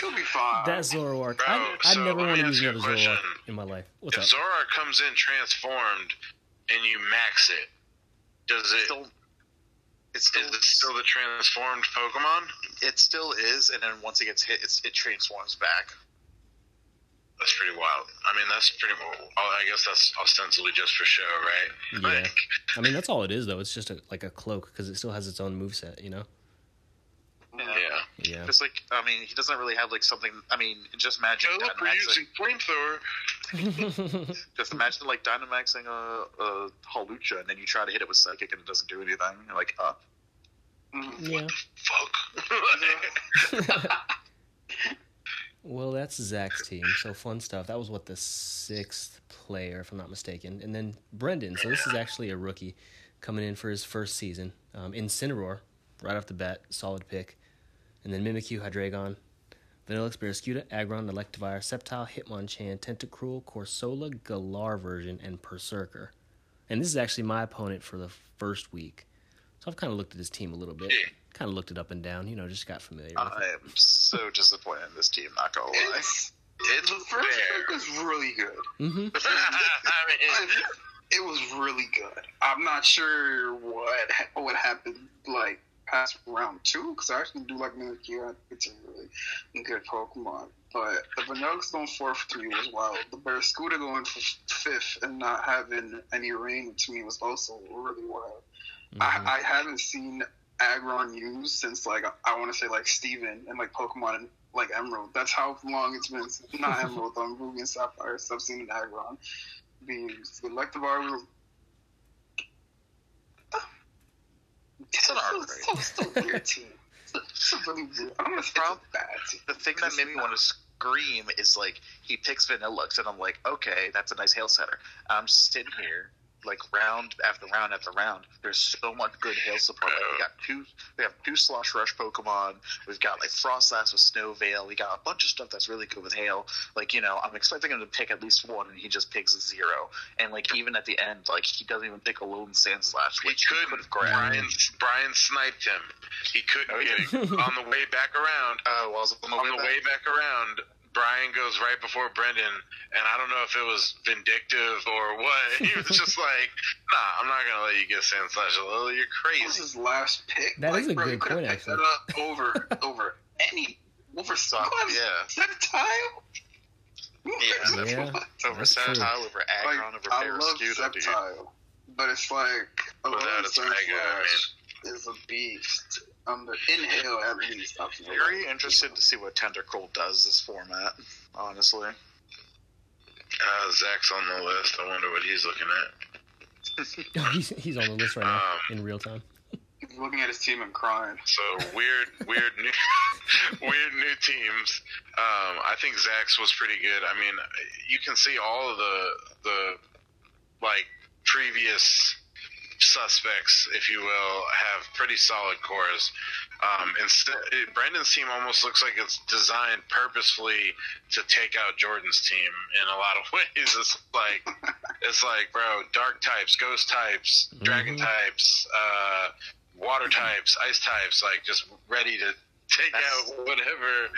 He'll be fine. that Zoroark. Bro, I, I so never want to use ask you another Zoroark in my life. What's if up? Zoroark comes in transformed and you max it, does it? Still, it's still, is it still the transformed Pokemon? it still is, and then once it gets hit, it's, it transforms back. That's pretty wild. I mean, that's pretty. Well, I guess that's ostensibly just for show, right? Yeah. Like, I mean, that's all it is, though. It's just a, like a cloak because it still has its own moveset, you know? Yeah. Yeah. Just like I mean, he doesn't really have like something. I mean, just imagine Go for Dynamaxing. using flamethrower. Just imagine like Dynamaxing a, a Hawlucha, and then you try to hit it with Psychic, and it doesn't do anything. You're like, uh, Mhm. yeah. Fuck. Well, that's Zach's team. So fun stuff. That was what the sixth player, if I'm not mistaken. And then Brendan. So this is actually a rookie coming in for his first season. Um, Incineroar, right off the bat, solid pick. And then Mimikyu, Hydreigon, Vanilluxe, Barraskewda, Aggron, Electivire, Sceptile, Hitmonchan, Tentacruel, Corsola, Galar version, and Perrserker. And this is actually my opponent for the first week. So I've kind of looked at his team a little bit. Kind of looked it up and down, you know, just got familiar with it. I am so disappointed in this team. Not gonna lie. It's, It's the first fair. pick was really good. Mm-hmm. I mean, It was really good. I'm not sure what what happened like past round two because I actually do like Mimikyu. I think it's a really good Pokemon. But the Vanilluxe going fourth to me was wild. The Barraskewda going fifth and not having any rain to me was also really wild. Mhm. I, I haven't seen Aggron used since like I want to say like Steven and like Pokemon and like Emerald. That's how long it's been. since- Not Emerald, um, Ruby and Sapphire. So I've seen an Aggron be used. The Electivire was. It's an weird team. It's a really weird. I'm gonna say it's a bad team. The thing that made me want to scream is like he picks Vanilluxe, and I'm like, okay, that's a nice hail setter. I'm just sitting here, like round after round after round. There's so much good hail support. Like, we got two, we have two Slush Rush Pokemon. We've got like Froslass with Snow Veil. We got a bunch of stuff that's really good with hail. Like you know, I'm expecting him to pick at least one, and he just picks zero. And like even at the end, like he doesn't even pick Alolan Sandslash, which he couldn't. have grabbed. Brian, Brian sniped him. He couldn't Oh, get on the way back around. Oh, well, I was on the on way the back. way back around, Brian goes right before Brendan, and I don't know if it was vindictive or what. He was just like, "Nah, I'm not gonna let you get Sandslash. Lily. You're That was crazy." his last pick. That like, is a bro, good point, actually. That up over over any over So, some yeah. Sceptile. Yeah, Yeah. over That's true. Sceptile, over Like, Aggron, over I love Barraskewda, dude. But it's like Without lot of its mega, is a beast. Um, the inhale at least. I feel Very interested to see what Tentacruel does this format, honestly. Uh, Zach's on the list. I wonder what he's looking at. he's, he's on the list right now Um, in real time. He's looking at his team and crying. So weird, weird new, weird new teams. Um, I think Zach's was pretty good. I mean, you can see all of the the like previous suspects, if you will, have pretty solid cores. Um, instead, it, Brandon's team almost looks like it's designed purposefully to take out Jordan's team in a lot of ways. It's like it's like, bro, dark types, ghost types, dragon Mhm. types, uh, water types, ice types, like just ready to take That's- out whatever.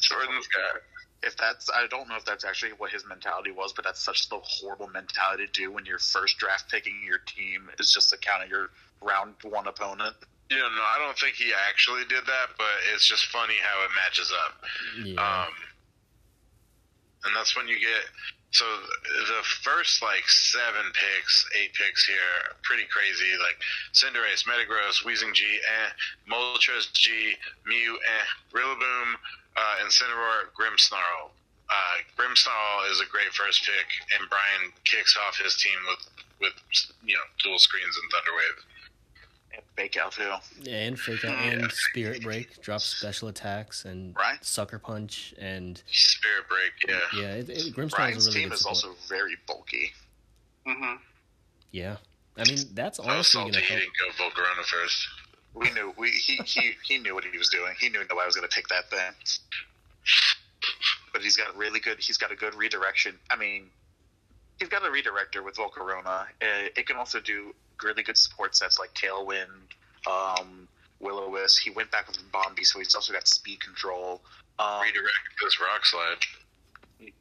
Jordan's got. If that's, I don't know if that's actually what his mentality was, but that's such the horrible mentality to do when your first draft picking your team is just to counter your round one opponent. You know, no, I don't think he actually did that, but it's just funny how it matches up. Yeah. Um, and that's when you get so the first like seven picks, eight picks here, pretty crazy. Like Cinderace, Metagross, Weezing G, eh, Moltres G, Mew, eh, Rillaboom, uh, Incineroar, Grimmsnarl. uh, Grimmsnarl is a great first pick, and Brian kicks off his team with with you know dual screens and Thunderwave. And fake out too. and fake out and spirit break drops special attacks and Right. sucker punch and Spirit break, yeah. yeah, it, it, Grimmsnarl's Brian's a really team is also very bulky. Mm-hmm. yeah. I mean that's honestly salty gonna he help. didn't go Volcarona first. We knew we he he, he knew what he was doing. He knew nobody was going to pick that thing. But he's got really good. He's got a good redirection. I mean, he's got a redirector with Volcarona. Uh, it can also do really good support sets like Tailwind, um, Will O Wisp. He went back with Bombi, so he's also got speed control. Um, Redirect this rock slide.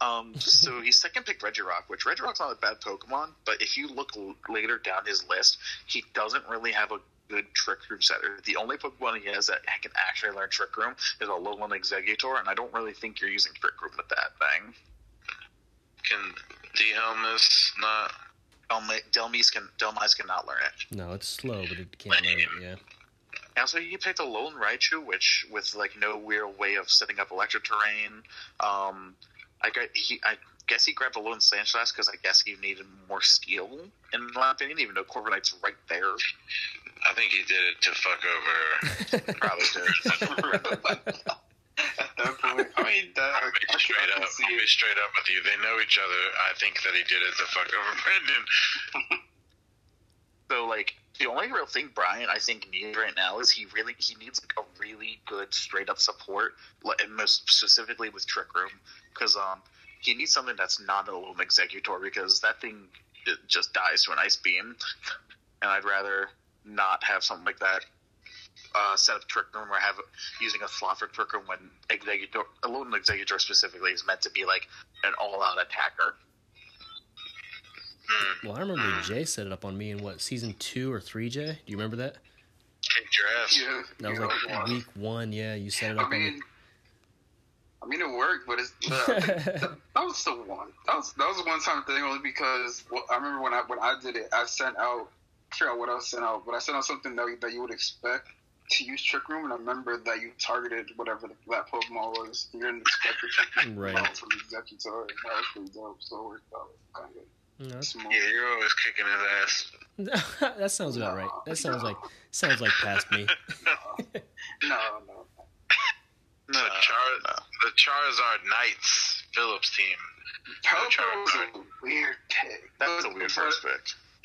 Um, so he's second pick Regirock, which Regirock's not a bad Pokemon, but if you look l- later down his list, he doesn't really have a good Trick Room setter. The only Pokemon he has that can actually learn Trick Room is a Alolan Exeggutor, and I don't really think you're using Trick Room with that thing. Can Dhelmise not? Delma- Dhelmise can Dhelmise cannot learn it. No, it's slow, but it can't learn it. Yeah. And also, he picked Alolan Raichu, which with like no real way of setting up electric terrain. Um, I got he. I guess he grabbed Alolan Sandslash because I guess he needed more steel. In my opinion, even though Corviknight's right there, I think he did it to fuck over. probably did. At that I mean, that, I, I'll I, straight I up. see I'll be straight up with you. They know each other. I think that he did it to fuck over Brendan. So like the only real thing Brian I think needs right now is he really he needs like a really good straight up support, like, and most specifically with Trick Room, because um he needs something that's not Alolan Exeggutor because that thing it just dies to an Ice Beam, and I'd rather not have something like that. Uh, set up Trick Room or have using a slot for Trick Room when Exeggutor, a Loom Executor specifically is meant to be like an all out attacker. Hmm. Well, I remember Jay set it up on me in what season two or three. Jay, do you remember that? Kicked your ass. Yeah, That was like yeah. week one. Yeah, you set it up I on me. mean, I mean, it worked, but it's uh, that, that was the one. That was that was a one time thing only because well, I remember when I when I did it, I sent out. I forgot what I sent out, but I sent out something that that you would expect to use Trick Room, and I remember that you targeted whatever the, that Pokemon was. You didn't expect the Trick Room Right. from the Exeggutor. and That was pretty dope. So it worked out kind of No. Yeah, you're always kicking his ass. that sounds about right. That sounds like sounds like past me. No, no. The, uh, Char- no. the Charizard Knights Phillips team. Palpatine was a weird pick. That was a weird first pick.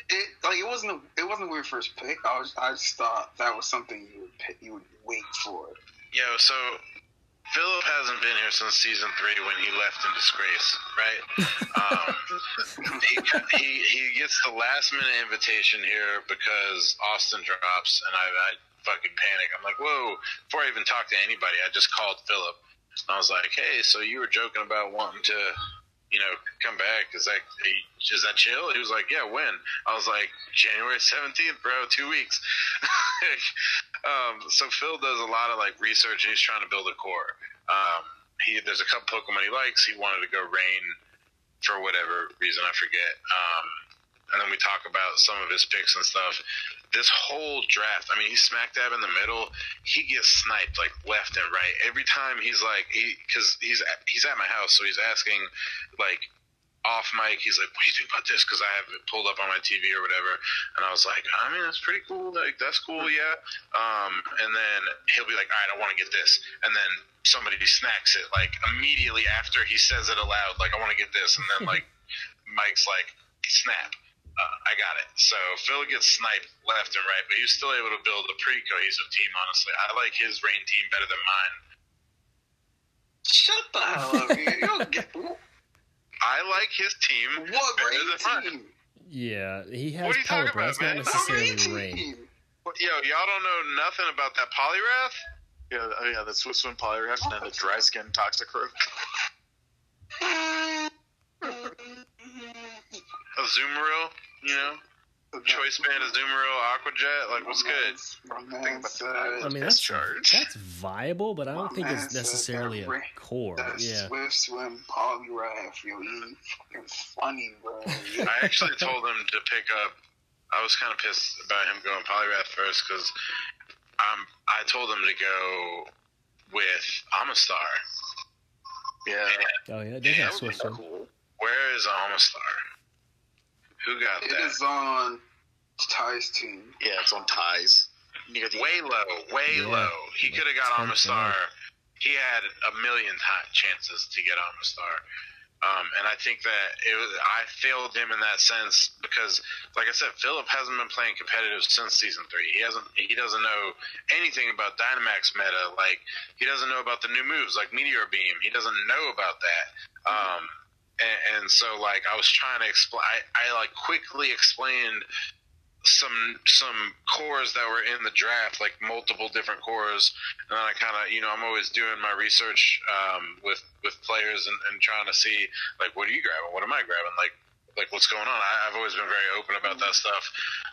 It like it wasn't a it wasn't a weird first pick. I was I just thought that was something you would pick, you would wait for. Yo, so Philip hasn't been here since season three when he left in disgrace, right? Um, he, he he gets the last minute invitation here because Austin drops, and I, I fucking panic. I'm like, whoa! Before I even talked to anybody, I just called Philip. I was like, hey, so you were joking about wanting to, you know, come back? Is that is that chill? He was like, yeah, when? I was like, January 17th, bro, two weeks. um, so Phil does a lot of like research. He's trying to build a core. Um, he there's a couple Pokemon he likes. He wanted to go Rain for whatever reason I forget. Um, and then we talk about some of his picks and stuff. This whole draft, I mean, he's smack dab in the middle. He gets sniped like left and right every time. He's like, he because he's at, he's at my house, so he's asking like off mic. He's like, "What do you think about this?" Because I have it pulled up on my TV or whatever. And I was like, "I mean, that's pretty cool. Like, that's cool, yeah." Um, and then he'll be like, "All right, I want to get this," and then somebody snacks it like immediately after he says it aloud. Like, I want to get this, and then like Mike's like, "Snap." Uh, I got it. So Phil gets sniped left and right, but he was still able to build a pretty cohesive team. Honestly, I like his rain team better than mine. Shut the hell up. You don't get I like his team what better rain than mine. team? Yeah, he has What are you talking about, That's not man? What necessarily rain rain. team? Yo, y'all don't know nothing about that Poliwrath? Yeah, oh yeah, the Swift Swim Poliwrath and then the dry skin Toxicroak. Azumarill, you know? Choice band Azumarill, Aquajet, like what's good? My Think about said I mean, that's Discharge. that's viable, but I don't My think it's necessarily that a core. that Yeah. Swift swim Poliwrath, yo, he fucking funny, bro. I actually told him to pick up. I was kind of pissed about him going Poliwrath first because um, I told him to go with Omastar. Yeah, Oh yeah, it does Yeah, have that Swift Pretty Sword. cool. Where is Omastar? Who got It that? is on Ty's team. Yeah, it's on Ty's. near the way end. low, way Yeah, low. He could have got 10th Omastar. round. He had a million ti chances to get Omastar. Um, and I think that it was, I failed him in that sense because, like I said, Philip hasn't been playing competitive since season three. He hasn't. He doesn't know anything about Dynamax meta. Like he doesn't know about the new moves like Meteor Beam. He doesn't know about that. Um, and, and so like I was trying to explain. I, I like quickly explained some some cores that were in the draft, like multiple different cores, and then I kind of, you know, I'm always doing my research um, with with players and, and trying to see like what are you grabbing, what am I grabbing, like like what's going on. I, I've always been very open about that stuff,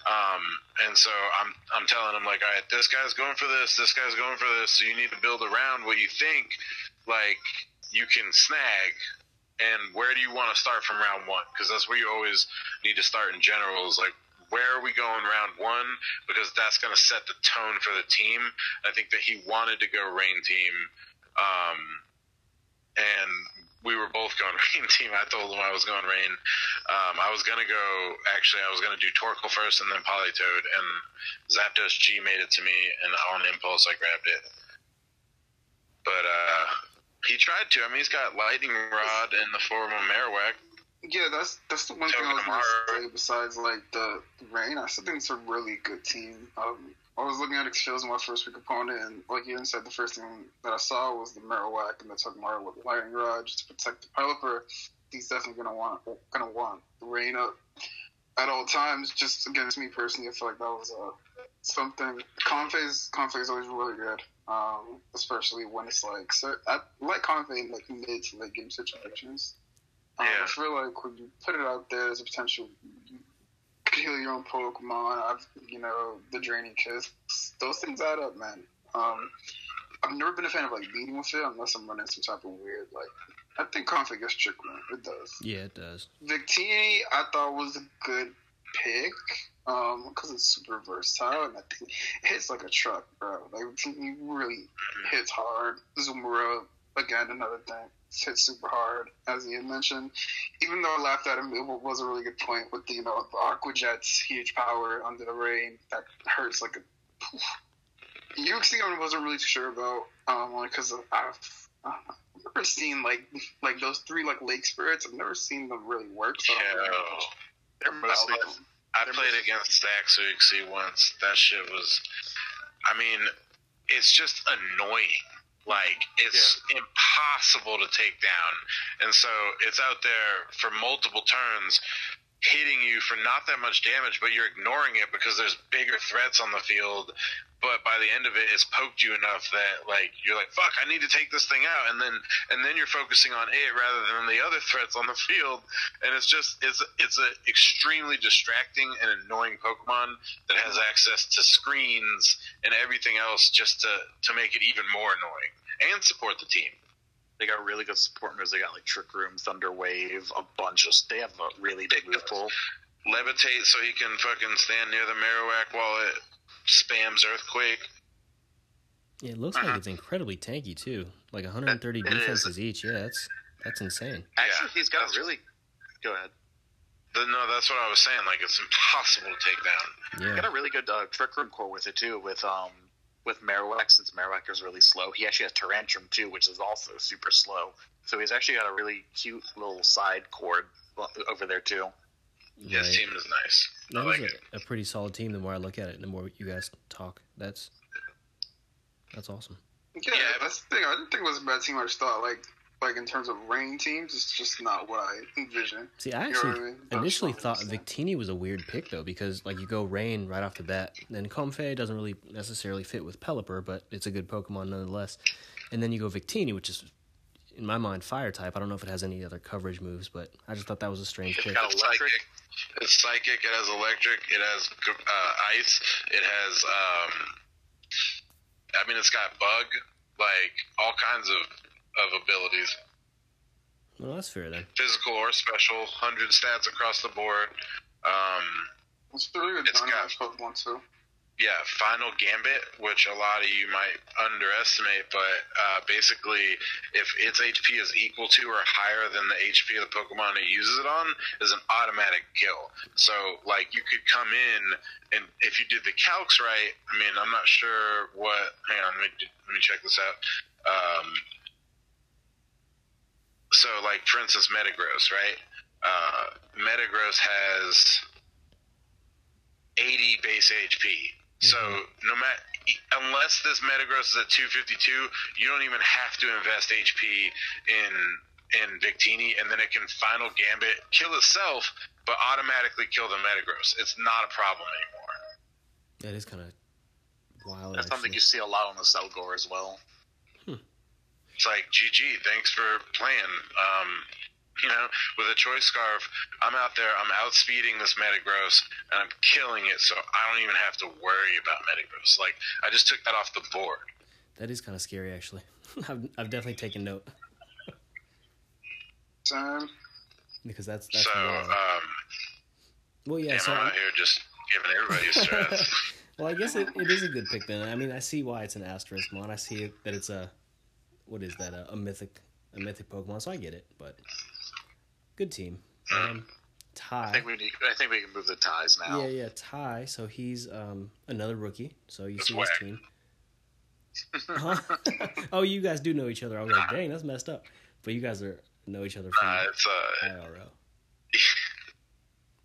um, and so I'm I'm telling them like, all right, this guy's going for this, this guy's going for this, so you need to build around what you think like you can snag and where do you want to start from round one? Because that's where you always need to start in general. Is like where are we going round one? Because that's going to set the tone for the team. I think that he wanted to go rain team, um, and we were both going rain team. I told him I was going rain. Um, I was going to go. Actually, I was going to do Torkoal first and then Politoed, and Zapdos G made it to me, and on impulse I grabbed it. But uh, he tried to. I mean, he's got lightning rod in the form of Marowak. Yeah, that's that's the one thing I was gonna say. Besides like the rain, I still think it's a really good team. Um, I was looking at it shows my first week opponent, and like you said, the first thing that I saw was the Marowak and the Togedemaru with Lightning Rod just to protect the Pelipper. He's definitely gonna want gonna want the rain up at all times. Just against me personally, I feel like that was uh, something. Comfey Comfey is always really good, um, especially when it's like so. I like Comfey in like mid to late game situations. Um, Yeah. I feel like when you put it out there, there's a potential you could heal your own Pokemon. I've, you know, the Draining Kiss. Those things add up, man. Um, I've never been a fan of like leading with it unless I'm running some type of weird like. I think Comfey gets trick room. It does. Yeah, it does. Victini, I thought was a good pick because it's super versatile and I think it hits like a truck, bro. Like Victini really hits hard. Zumura, again, another thing, hits super hard, as he had mentioned. Even though I laughed at him, it was a really good point with the, you know, the Aqua Jet's huge power under the rain that hurts like a. Uxie I wasn't really sure about, um, because I've. Uh, I've never seen like like those three like lake spirits. I've never seen them really work. So I don't really know They're mostly. I played against Stacks Uxie once. That shit was. I mean, it's just annoying. Like it's impossible to take down, and so it's out there for multiple turns, hitting you for not that much damage, but you're ignoring it because there's bigger threats on the field. But by the end of it, it's poked you enough that like you're like, "Fuck, I need to take this thing out," and then and then you're focusing on it rather than the other threats on the field, and it's just it's it's an extremely distracting and annoying Pokemon that has mm-hmm. access to screens and everything else just to to make it even more annoying and support the team. They got really good support moves. They got like Trick Room, Thunder Wave, a bunch of. They have a really big move pool. Levitate so he can fucking stand near the Marowak while it spams Earthquake. Yeah, it looks Uh-huh. like it's incredibly tanky too. Like 130 It is. defenses each. Yeah, that's that's insane. Actually, Yeah, he's got a really. Go ahead. The- No, that's what I was saying. Like it's impossible to take down. Yeah. Got a really good uh, Trick Room core with it too. With um with Marowak, since Marowak is really slow, he actually has Tyrantrum too, which is also super slow. So he's actually got a really cute little side cord over there too. His Right. team is nice. I That like is it. a, a pretty solid team. The more I look at it, and the more you guys talk. That's that's awesome. Yeah, Yeah. that's the thing. I didn't think it was a bad team. I just thought like like in terms of rain teams, it's just not what I envisioned. See, I You know actually I mean? Initially what thought. Victini was a weird pick though, because like you go Rain right off the bat, then Comfey doesn't really necessarily fit with Pelipper, but it's a good Pokemon nonetheless. And then you go Victini, which is in my mind fire type. I don't know if it has any other coverage moves, but I just thought that was a strange It's pick. got electric. psychic. It's psychic. It has electric. It has uh, ice. It has. um I mean, it's got bug. Like all kinds of of abilities, Well, that's fair then. physical or special. Hundred stats across the board. Um, It's a really good It's got- Dynamax Pokemon too. yeah, Final Gambit, which a lot of you might underestimate, but uh, basically, if its HP is equal to or higher than the HP of the Pokemon it uses it on, is an automatic kill. So, like, you could come in, and if you did the calcs right, I mean, I'm not sure what. Hang on, let me, let me check this out. Um, so, like, for instance, Metagross, right? Uh, Metagross has 80 base HP. So no matter unless this Metagross is at 252, you don't even have to invest HP in in Victini, and then it can final Gambit kill itself, but automatically kill the Metagross. It's not a problem anymore. That is kind of wild. That's something actually. you see a lot on the Selgor as well. It's like GG, thanks for playing. Um, you know, with a choice scarf, I'm out there, I'm outspeeding this Metagross, and I'm killing it, so I don't even have to worry about Metagross. Like, I just took that off the board. That is kind of scary, actually. I've, I've definitely taken note Same. because that's that's so, um, well, yeah. damn, So I'm I'm- out here just giving everybody a stress. well, I guess it, it is a good pick then. I mean, I see why it's an asterisk mon. I see it, that it's a what is that a, a mythic a mythic Pokemon, so I get it. But good team. Um, I think we need. I think we can move the ties now. Yeah, yeah, Ty. So he's um another rookie. So you That's see his team. Huh? oh, you guys do know each other. I was like, dang, that's messed up. But you guys are know each other from uh, it's uh, IRL.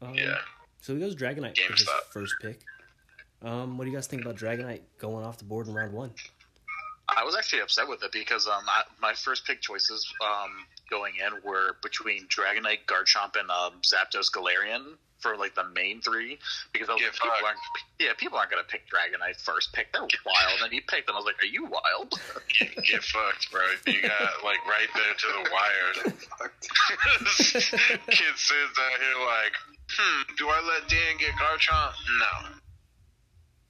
Um, yeah. So he goes Dragonite for his first pick. Um, what do you guys think about Dragonite going off the board in round one? I was actually upset with it because um, I, my first pick choices um, going in were between Dragonite, Garchomp, and um, Zapdos, Galarian for like the main three because I was like, people fucked. aren't, yeah, people aren't gonna pick Dragonite first pick. They're wild, and he picked them. I was like, are you wild? Get, get fucked, bro. You got like right there to the wire. Fucked. Kid sits out here like, hmm, do I let Dan get Garchomp? No.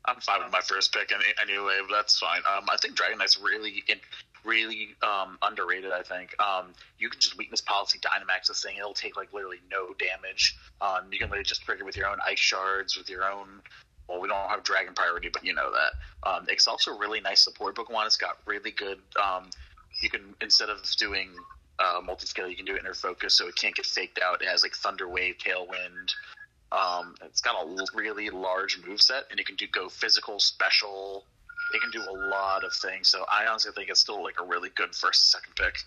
I'm fine with my first pick any, anyway, but that's fine. Um, I think Dragonite's really, in, really um, underrated. I think um, you can just weakness policy Dynamax this thing. It'll take like literally no damage. Um, you can literally just trigger with your own ice shards, with your own. Well, we don't have dragon priority, but you know that. Um, it's also a really nice support Pokemon. It's got really good. Um, you can instead of doing uh, Multiscale, you can do inner focus, so it can't get faked out. It has like Thunder Wave, Tailwind. Um, it's got a really large move set, and it can do go physical, special. It can do a lot of things. So I honestly think it's still like a really good first, second pick.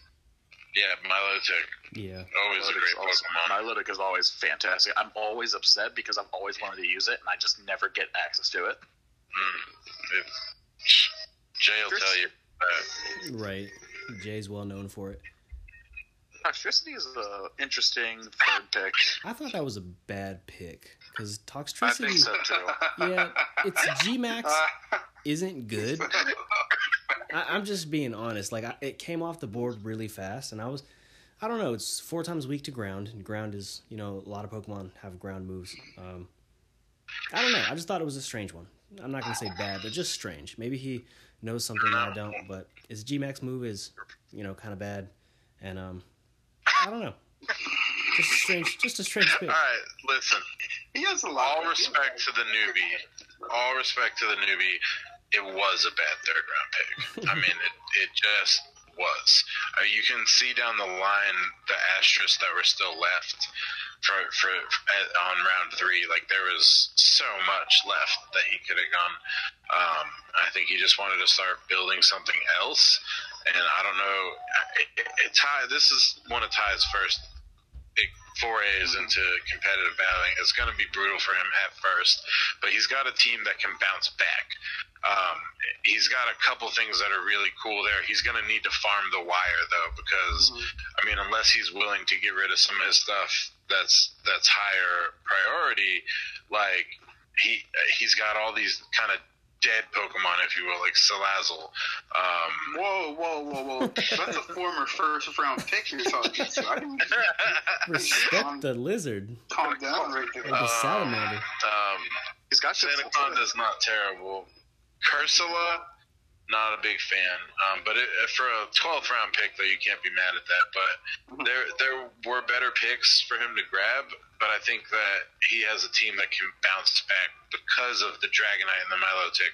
Yeah, Milotic, Yeah. always a great awesome. Pokemon. Milotic is always fantastic. I'm always upset because I've always wanted to use it, and I just never get access to it. Mm, it, Jay will tell you. That. Right. Jay's well known for it. Toxtricity is an interesting third pick. I thought that was a bad pick because I think Toxtricity, so too. yeah, its Gmax isn't good. I, I'm just being honest. Like I, it came off the board really fast, and I was, I don't know. It's four times weak to ground, and ground is you know a lot of Pokemon have ground moves. Um, I don't know. I just thought it was a strange one. I'm not gonna say bad, but just strange. Maybe he knows something that I don't. But his Gmax move is you know kind of bad, and um, I don't know. Just a strange, just a strange pick. All right, listen. He has a lot. All respect to the newbie. All respect to the newbie. It was a bad third round pick. I mean, it, it just was. Uh, you can see down the line the asterisks that were still left for for at, on round three. Like there was so much left that he could have gone. Um, I think he just wanted to start building something else. And I don't know. It, it, Ty, this is one of Ty's first big forays into competitive battling. It's going to be brutal for him at first, but he's got a team that can bounce back. Um, he's got a couple things that are really cool there. He's going to need to farm the wire though, because I mean, unless he's willing to get rid of some of his stuff that's that's higher priority, like he he's got all these kind of dead Pokemon, if you will, like Salazzle. Um, Whoa, whoa, whoa, whoa! That's a former first round pick you're talking to. I didn't Respect the lizard calm down right there. or the salamander. um, He's got good Sandaconda is not terrible. Cursola, not a big fan. Um, but it, for a 12th round pick, though, you can't be mad at that. But there there were better picks for him to grab, but I think that he has a team that can bounce back because of the Dragonite and the Milotic,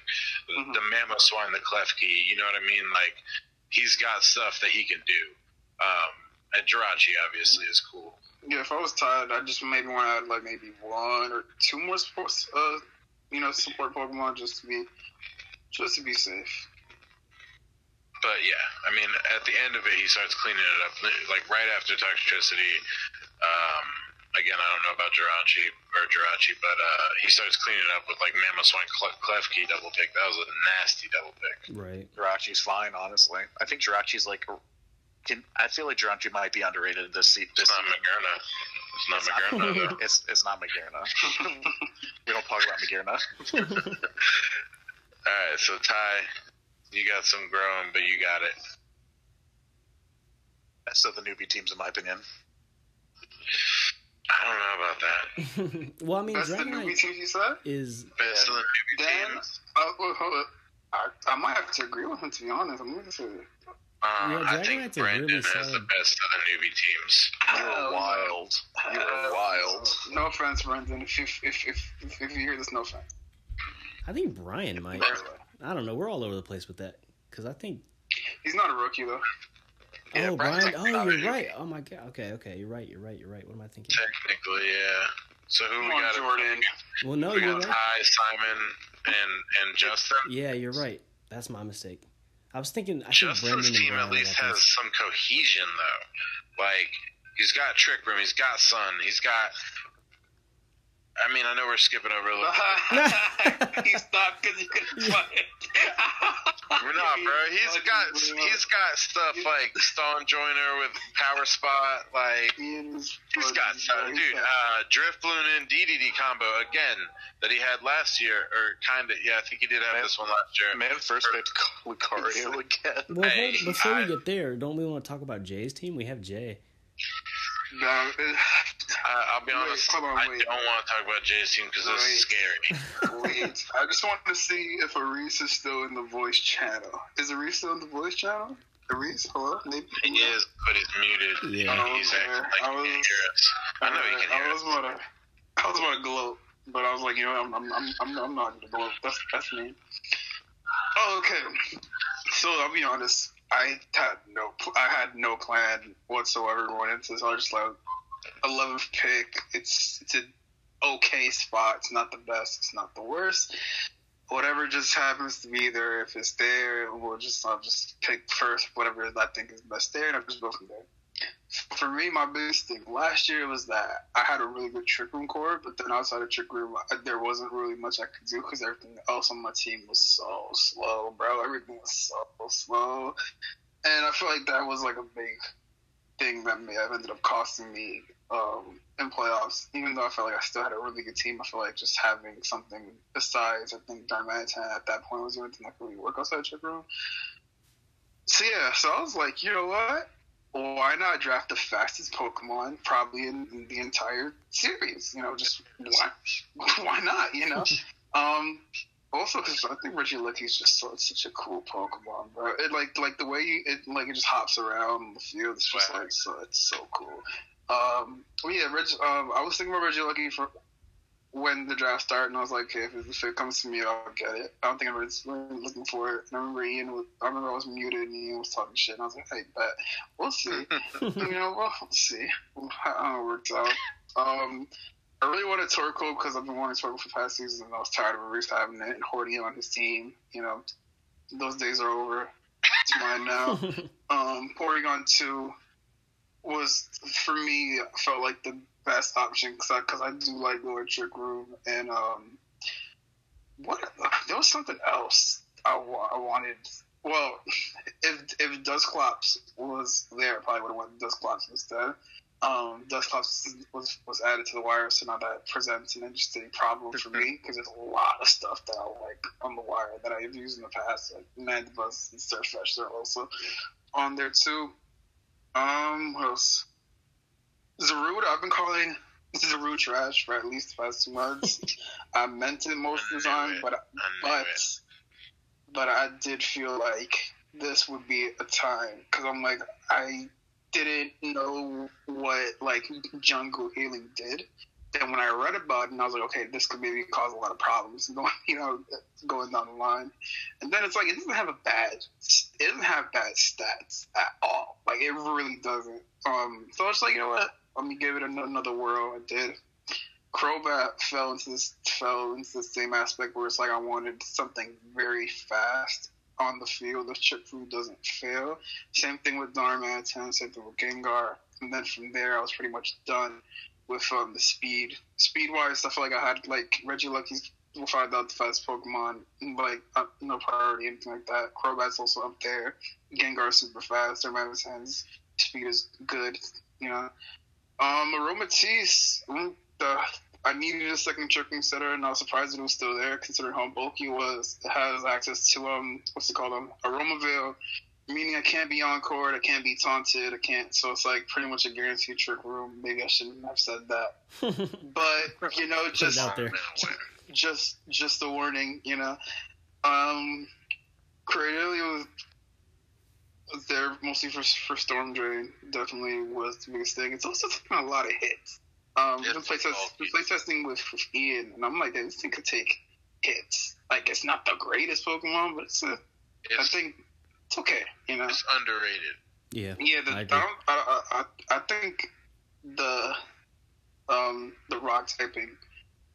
Mhm. the Mamoswine, the Klefki. You know what I mean? Like he's got stuff that he can do. Um, and Jirachi obviously is cool. Yeah, if I was tired, I just maybe want to add like maybe one or two more sports, uh, you know, support Pokemon just to be, just to be safe. But yeah, I mean, at the end of it, he starts cleaning it up. Like right after Toxtricity. Um, again, I don't know about Jirachi or Jirachi, but uh, he starts cleaning it up with like Mamoswine Cle- Klefki double pick. That was a nasty double pick. Right. Jirachi's fine, honestly. I think Jirachi's like. Can, I feel like Jirachi might be underrated this, se- this It's not season. It's not It's not- Magearna. though. It's, it's not Magearna. we don't talk about Magearna. All right, so Ty, you got some growing, but you got it. Best of the newbie teams, in my opinion. I don't know about that. well, I mean, That's the newbie Dragonite team you said. is Best of the newbie Then, teams. uh, well, hold up. I, I might have to agree with him to be honest. I'm gonna say. Uh, Yeah, I think Dragonite's a really has the best of the newbie teams. You're Hell wild. You're Hell wild. No No offense, Brendan. If if if if, if, if you hear this, no offense. I think Brian might. I don't know. We're all over the place with that because I think. He's not a rookie though. Yeah, oh, Brian's Brian. like Oh, you're right. Oh my god. Okay, okay. You're right. You're right. You're right. What am I thinking? Technically, yeah. So who Come we on, got? Jordan. Well, no, we you're got right. Ty, Simon, and and Justin. Yeah, you're right. That's my mistake. I was thinking. I think Justin's Brendan and team Brian at least has some cohesion, though. Like he's got Trick Room, he's got Sun, he's got. I mean, I know we're skipping over a little. bit. he stopped because he couldn't play it. We're not, bro. He's got he's got stuff like Stonjourner with Power Spot, like he's got stuff, dude. Uh, Drifblim and DDD combo again that he had last year, or kind of. Yeah, I think he did have this one last year. Man first picked Lucario again. Well, Hey, hold, before I- we get there, don't we want to talk about Jay's team? We have Jay. No, it- I, uh, I'll be Wait, honest. hold on, I wait. don't want to talk about Jay's team because this is scary. Wait, I just wanted to see if Aris is still in the voice channel. Is Aris still in the voice channel? Aris, hello? Maybe He is, but he's muted. Yeah. He's oh, acting like I he was- can't hear us. I know he can I hear was us. about to, I was about to gloat, but I was like, you know, I'm, I'm, I'm, I'm, I'm not gonna gloat. That's, that's me. Oh, okay. So I'll be honest. I had no, I had no plan whatsoever going into this. I was just like, 11th pick. It's, it's an okay spot. It's not the best. It's not the worst. Whatever just happens to be there. If it's there, we'll just, I'll just pick first whatever I think is best there, and I'll just go from there for me, my biggest thing last year was that I had a really good trick room core, but then outside of trick room, there wasn't really much I could do because everything else on my team was so slow, bro. Everything was so slow, and I feel like that was like a big thing that may have ended up costing me um, in playoffs. Even though I felt like I still had a really good team, I feel like just having something besides I think Darmanitan at that point was the only thing that could really work outside of trick room. So yeah, so I was like, you know what? Why not draft the fastest Pokemon probably in, the entire series? You know, just why, why not? You know, um, also because I think Regieleki is just so, such a cool Pokemon, bro. It like like the way you, it like it just hops around the field. It's just Wow. like so it's so cool. Um, well, yeah, Reg, um, I was thinking about Regieleki for when the draft started, and I was like, okay, if, if it comes to me, I'll get it. I don't think I was really looking for it. And I remember Ian was, I remember I was muted and Ian was talking shit, and I was like, hey, bet. We'll see. you know, well, we'll see how it works out. Um, I really wanted Torkoal because I've been wanting Torkoal for past seasons, and I was tired of Reese having it and hoarding it on his team. You know, those days are over. It's mine now. um, Porygon 2 was, for me, felt like the best option because I, cause I do like Lord Trick Room. And um, what there was something else I, wa- I wanted. Well, if if Dusclops was there, I probably would have went Dusclops instead. Um, Dusclops was was added to the wire, so now that presents an interesting problem for me because there's a lot of stuff that I like on the wire that I've used in the past, like Mandibuzz and Sirfetch'd. They're also on there too. Um, what else? I've been calling Zarude trash for at least the past two months. I meant it most of the time, but I but it. but I did feel like this would be a time because I'm like I didn't know what like jungle healing did. And when I read about it, and I was like, okay, this could maybe cause a lot of problems, going, you know, going down the line. And then it's like it doesn't have a bad, it doesn't have bad stats at all. Like it really doesn't. Um, so it's like, you know what? Let me give it another whirl. I did. Crobat fell into this fell into the same aspect where it's like I wanted something very fast on the field. The Trick Room doesn't fail. Same thing with Darmanitan, same thing with Gengar. And then from there, I was pretty much done with um, the speed. Speed wise, I feel like I had like Regieleki will find out the fastest Pokemon, like uh, no priority, anything like that. Crobat's also up there. Gengar super fast. Darmanitan's speed is good, you know. Um, Aromatisse, mm, the I needed a second tricking setter, and I was surprised it was still there, considering how bulky it was. It has access to um, what's it called, um, Aroma Veil, meaning I can't be encored, I can't be taunted, I can't. So it's like pretty much a guaranteed trick room. Maybe I shouldn't have said that, but you know, just out there. just just a warning, you know. Um, Cradily was, was there mostly for for Storm Drain. Definitely was the biggest thing. It's also taking a lot of hits. Um, It's been play, test, been play testing with, with Ian, and I'm like, this thing could take hits. Like, it's not the greatest Pokemon, but it's a, I It's, think it's okay. You know, it's underrated. Yeah. yeah. The, I I, don't, I, I, I I think the um the rock typing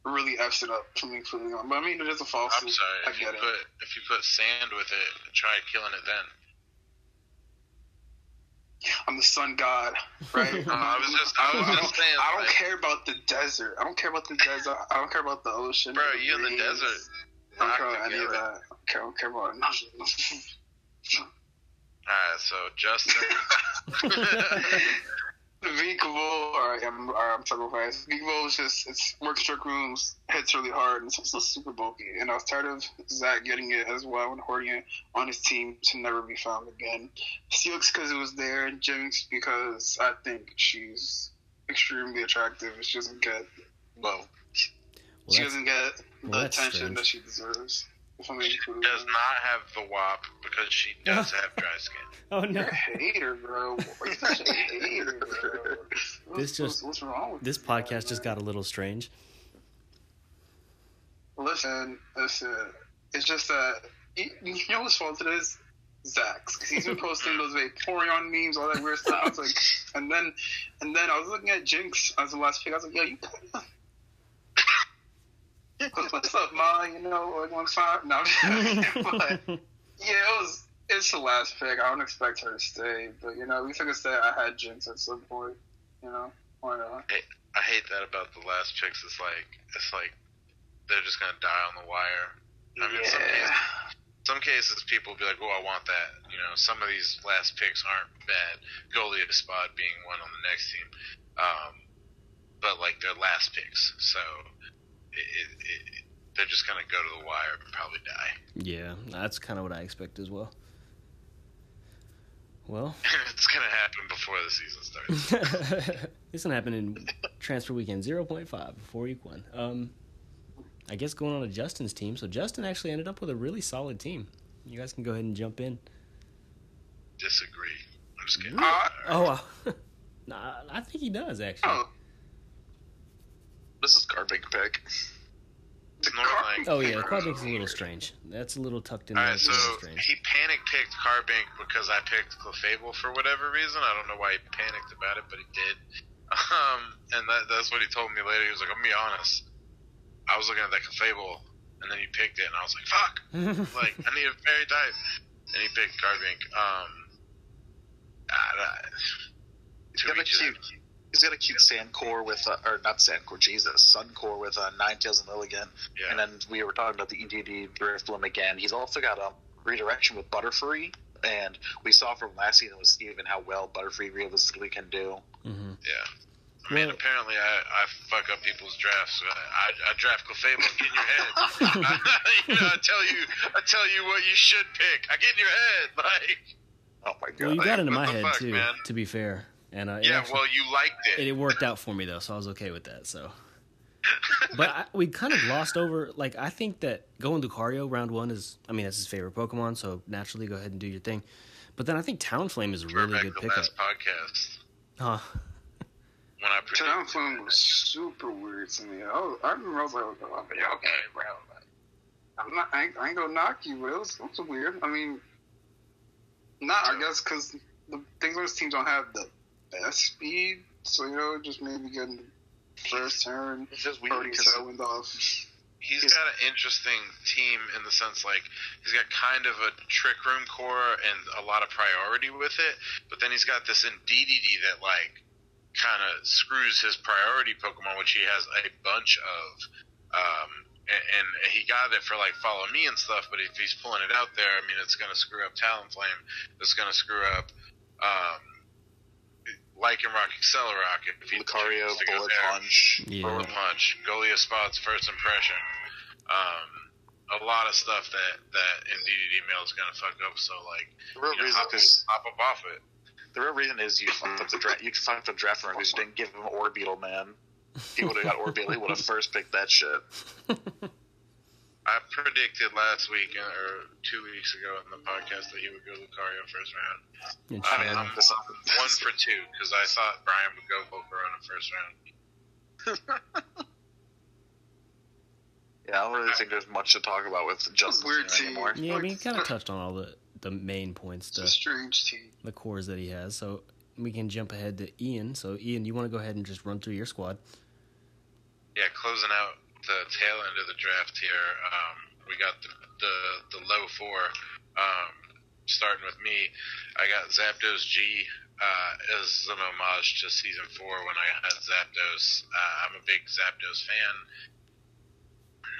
really f's it up for me completely on. But I mean, it is a false. I'm sorry. I If you get it. put if you put sand with it, try killing it then. I'm the sun god, right? No, I was just- I was don't- just saying, I don't like- care about the desert. I don't care about the desert. I don't care about the ocean. Bro, the you in the desert. I don't care about any of that. I don't care, I don't care about Alright, so Justin. Vikavolt, or I'm, or I'm talking about fast. Is just it's works trick rooms, hits really hard, and it's also super bulky. And I was tired of Zach getting it as well and hoarding it on his team to never be found again. Steelix because it was there, and Jynx because I think she's extremely attractive. She doesn't get Whoa. Well, she doesn't get the well, that's attention strange. that she deserves. If I'm being She does not have the WAP because she does have dry skin. oh no. You're a hater, bro. You're a hater, bro. What's, This just- what's, what's wrong with This you, podcast just got a little strange. Listen, listen. It's just that you, you know whose fault it is? Zach's. 'Cause he's been posting those Vaporeon memes, all that weird stuff. I was like, and then, and then I was looking at Jynx as the last pick. I was like, yo, you kind of. What's up, Ma? You know, like one five. No, I'm but yeah, it was. It's the last pick. I don't expect her to stay, but you know, we figured say I had Jynx at some point. You know, why not? I hate that about the last picks. It's like it's like they're just gonna die on the wire. I mean, some cases, some cases people will be like, "Oh, I want that." You know, some of these last picks aren't bad. Golisopod being one on the next team, um, but like they're last picks, so it, it, they're just gonna go to the wire and probably die. Yeah, that's kind of what I expect as well. Well, it's gonna happen before the season starts. this can happen in transfer weekend 0.5 before week one. Um, I guess going on to Justin's team. So Justin actually ended up with a really solid team. You guys can go ahead and jump in. Disagree. I'm just kidding. Uh, Oh, wow. nah, I think he does actually. oh, This is garbage pick. It's like Oh yeah, Quadrant's a little strange. That's a little tucked in there. Alright, It's so strange. he panic picked Carbink because I picked Clefable for whatever reason. I don't know why he panicked about it, but he did. Um, and that, that's what he told me later. He was like, "I'm gonna be honest. I was looking at that Clefable, and then he picked it, and I was like, fuck. like, I need a fairy type. And he picked Carbink. Um, I, I, He's to got a each his cute. He's got a cute sand core with, uh, or not sand core, Jesus, sun core with a Ninetales and Lilligant. Yeah. And then we were talking about the Indeedee Drifloom again. He's also got a redirection with Butterfree. And we saw from last season with Steven how well Butterfree realistically can do. hmm Yeah. I mean, Well- apparently I, I fuck up people's drafts. I, I draft Clefable, get in your head. you know, I tell you, I tell you what you should pick. I get in your head, like. Oh my god. Well, you got into my head fuck, too. man? To be fair, and uh, Yeah, actually- well, you liked it, it. it worked out for me though, so I was okay with that. So, but I, we kind of glossed over. Like, I think that going Lucario round one is, I mean, that's his favorite Pokemon, so naturally go ahead and do your thing. But then I think Talonflame is a really Throwback good the pickup. last podcast Huh. when I predicted. Talonflame was super weird to me. I, I remember I was like, oh, yeah, okay, bro. Like, I'm not, I ain't, I ain't gonna knock you, but it was, it was weird. I mean, not, I guess, because the things on this team don't have the best speed, so, you know, just maybe getting first turn, It's just weird because off. He's got an interesting team in the sense like he's got kind of a trick room core and a lot of priority with it, but then he's got this in DDD that like kind of screws his priority Pokemon, which he has a bunch of. Um, and, and he got it for like follow me and stuff, but if he's pulling it out there, I mean, it's gonna screw up Talonflame. It's gonna screw up. Um, Lycanroc, Accelerock, if he Lucario, chooses to go Bullet there. Punch. Yeah. Bullet Punch, Golisopod's first impression. Um, a lot of stuff that that in DDD male is gonna fuck up. So like, The real you know, reason hop, is hop up off it. the real reason is you fucked up the draft. You fucked up draft room because you didn't give him Orbeetle, man. He would have got Orbeetle. He would have first picked that shit. I predicted last week uh, or two weeks ago in the podcast that he would go Lucario first round. I mean, I'm one for two because I thought Brian would go Volcar in the first round. yeah, I don't really think there's much to talk about with Justin's Weird team team. anymore. yeah, I mean, he kind of touched on all the the main points, It's a the strange team. the cores that he has. So we can jump ahead to Ian. So Ian, you want to go ahead and just run through your squad? Yeah, closing out the tail end of the draft here, um, we got the, the the low four. Um, starting with me, I got Zapdos G uh, as an homage to season four when I had Zapdos. Uh, I'm a big Zapdos fan.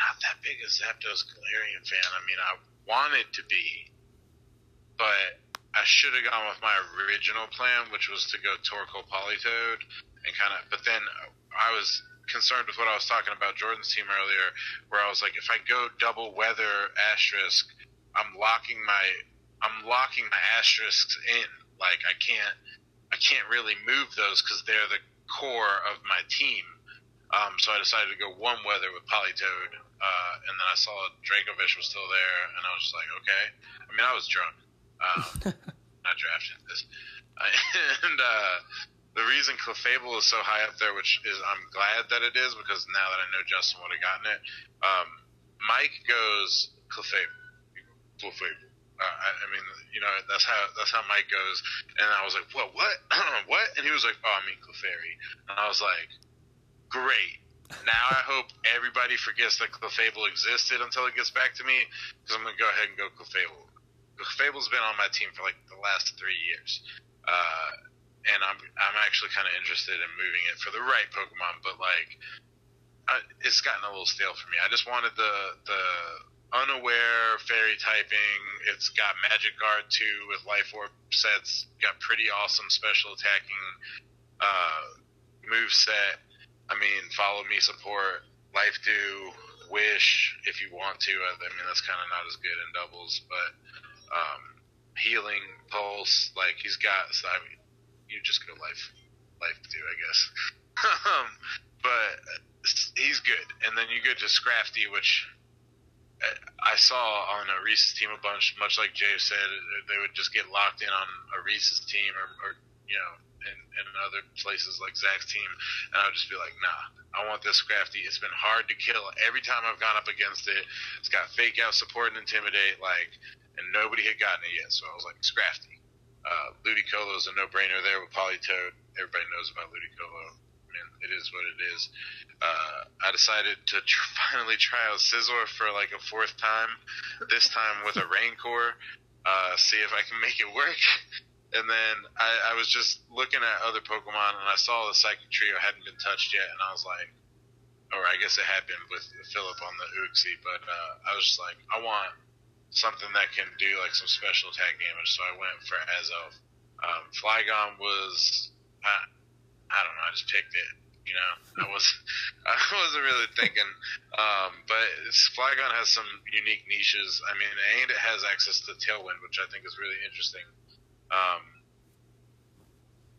Not that big a Zapdos Galarian fan. I mean, I wanted to be, but I should have gone with my original plan, which was to go Torkoal Politoed and kind of. But then I was concerned with what I was talking about Jordan's team earlier, where I was like, if I go double weather asterisk, I'm locking my I'm locking my asterisks in. Like I can't I can't really move those because they're the core of my team. Um, so I decided to go one weather with Politoed, uh, and then I saw Dracovish was still there, and I was just like, okay. I mean, I was drunk. Um, I drafted this, and uh, the reason Clefable is so high up there, which is I'm glad that it is because now that I know Justin would have gotten it, um, Mike goes Clefable, Clefable. Uh, I, I mean, you know, that's how that's how Mike goes, and I was like, what, what, what? And he was like, oh, I mean Clefairy, and I was like, great. Now I hope everybody forgets that Clefable existed until it gets back to me, because I'm gonna go ahead and go Clefable. Clefable's been on my team for like the last three years, uh, and I'm I'm actually kind of interested in moving it for the right Pokemon, but like, I, it's gotten a little stale for me. I just wanted the the unaware fairy typing. It's got Magic Guard too with Life Orb sets. Got pretty awesome special attacking uh, move set. I mean, follow me support, Life Dew, wish if you want to. I, I mean, that's kind of not as good in doubles, but um, healing pulse, like he's got. So I mean, you just go life, Life Dew, I guess. um, but he's good, and then you go to Scrafty, which uh, I saw on a Reese's team a bunch. Much like Jay said, they would just get locked in on a Reese's team, or, or you know, in, in other places like Zach's team, and I would just be like, nah, I want this Scrafty. It's been hard to kill every time I've gone up against it. It's got fake out support and intimidate, like, and nobody had gotten it yet. So I was like, Scrafty. Uh, Ludicolo is a no-brainer there with Politoed. Everybody knows about Ludicolo. I mean, it is what it is. Uh, I decided to tr- finally try out Scizor for like a fourth time. This time with a Raincore. Uh, see if I can make it work. And then I, I was just looking at other Pokemon, and I saw the Psychic Trio hadn't been touched yet, and I was like, or I guess it had been with Philip on the Uxie, but uh, I was just like, I want something that can do like some special attack damage, so I went for Azelf. Um, Flygon was, I, I don't know, I just picked it. You know, I was, I wasn't really thinking, um, but Flygon has some unique niches. I mean, and it has access to Tailwind, which I think is really interesting. Um,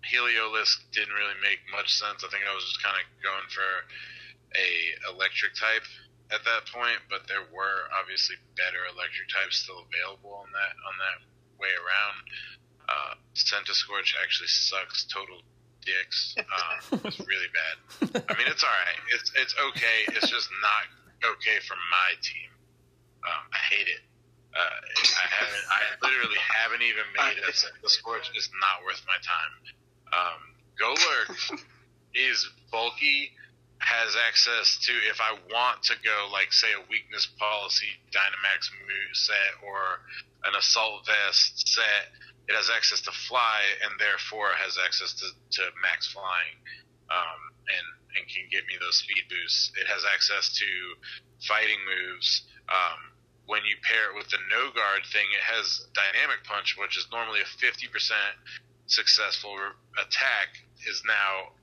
Heliolisk didn't really make much sense. I think I was just kind of going for a electric type at that point, but there were obviously better electric types still available on that on that way around. Uh, Scorch actually sucks total dicks. Um, it's really bad. I mean, it's all right. It's it's okay. It's just not okay for my team. Um, I hate it. Uh, I haven't. I literally haven't even made it. The Scorch is not worth my time. Um, Golurk is bulky has access to if I want to go like say a weakness policy Dynamax move set or an assault vest set, it has access to fly and therefore has access to, to max flying, um, and and can give me those speed boosts. It has access to fighting moves. Um, when you pair it with the no guard thing, it has dynamic punch, which is normally a fifty percent successful attack, is now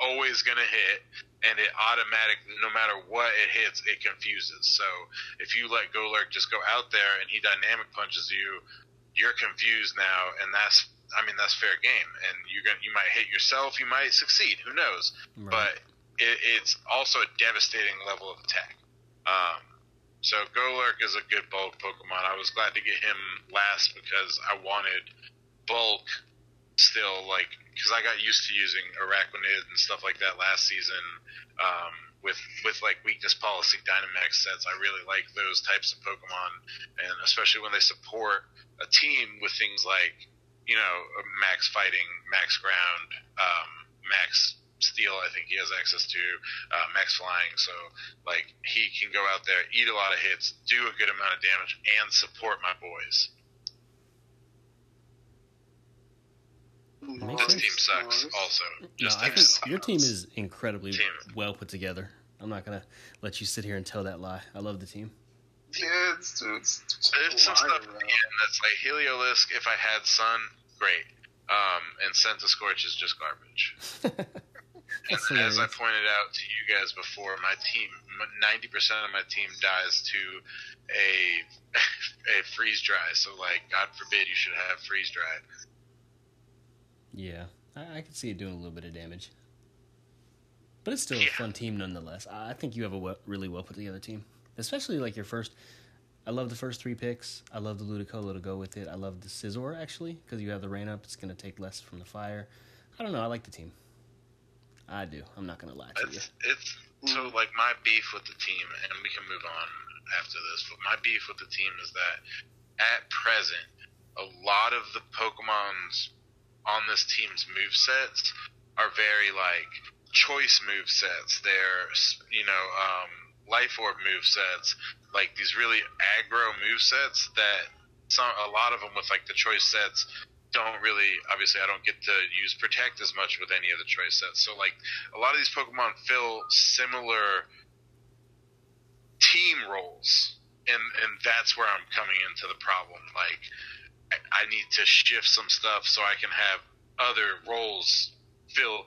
always going to hit and it automatically, no matter what it hits, it confuses. So if you let Golurk just go out there and he dynamic punches you, you're confused now, and that's, I mean, that's fair game. And you're gonna, you might hit yourself, you might succeed, who knows? Right. But it, it's also a devastating level of attack. Um, so Golurk is a good bulk Pokemon. I was glad to get him last because I wanted bulk still like because I got used to using Araquanid and stuff like that last season um, with with like weakness policy Dynamax sets. I really like those types of Pokemon, and especially when they support a team with things like you know max fighting, max ground, um, max steel. I think he has access to uh, max flying, so like he can go out there, eat a lot of hits, do a good amount of damage, and support my boys. Makes this sense. team sucks. Also, Just no, I think your team is incredibly team. well put together. I'm not gonna let you sit here and tell that lie. I love the team. Yeah, it's, it's, it's, it's some stuff in that's like Heliolisk. If I had Sun, great. Um, and Santa Scorch is just garbage. and as I pointed out to you guys before, my team, 90% of my team dies to a a freeze dry. So, like, God forbid you should have freeze dry. Yeah, I, I can see it doing a little bit of damage. But it's still yeah. a fun team nonetheless. I think you have a really well put together team, especially like your first. I love the first three picks. I love the Ludicolo to go with it. I love the Scizor actually because you have the rain up. It's going to take less from the fire. I don't know. I like the team. I do. I'm not going to lie to it's, you. It's so like my beef with the team, and we can move on after this. But my beef with the team is that at present, a lot of the Pokemon's on this team's move sets are very like choice move sets. They're you know um, life orb move sets, like these really aggro move sets that some a lot of them with like the choice sets don't really obviously I don't get to use protect as much with any of the choice sets. So like a lot of these Pokemon fill similar team roles. And and that's where I'm coming into the problem. Like I need to shift some stuff so I can have other roles fill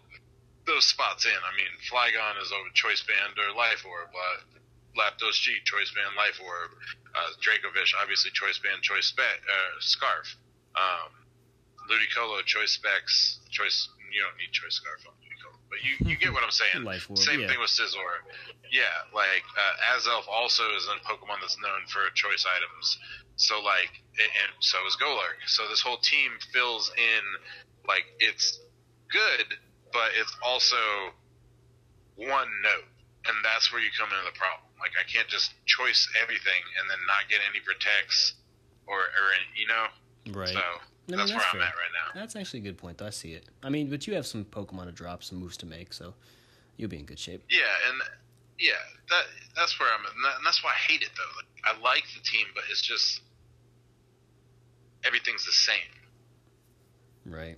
those spots in. I mean, Flygon is over Choice Band or Life Orb. Uh, Zapdos G, Choice Band, Life Orb. Uh, Dracovish, obviously Choice Band, Choice Spe- uh, Scarf. Um, Ludicolo, Choice Specs, Choice. You don't need Choice Scarf on Ludicolo, but you, you get what I'm saying. Life Orb, Same yeah. thing with Scizor. Yeah, like uh, Azelf also is a Pokemon that's known for choice items. So like, and so is Golurk. So this whole team fills in like it's good, but it's also one note, and that's where you come into the problem. Like I can't just choice everything and then not get any protects or or you know. Right. So I mean, that's, that's, where fair. I'm at right now. That's actually a good point. Though. I see it. I mean, but you have some Pokemon to drop, some moves to make, so you'll be in good shape. Yeah, and yeah, that that's where I'm, at. and that's why I hate it though. Like, I like the team, but it's just everything's the same. Right.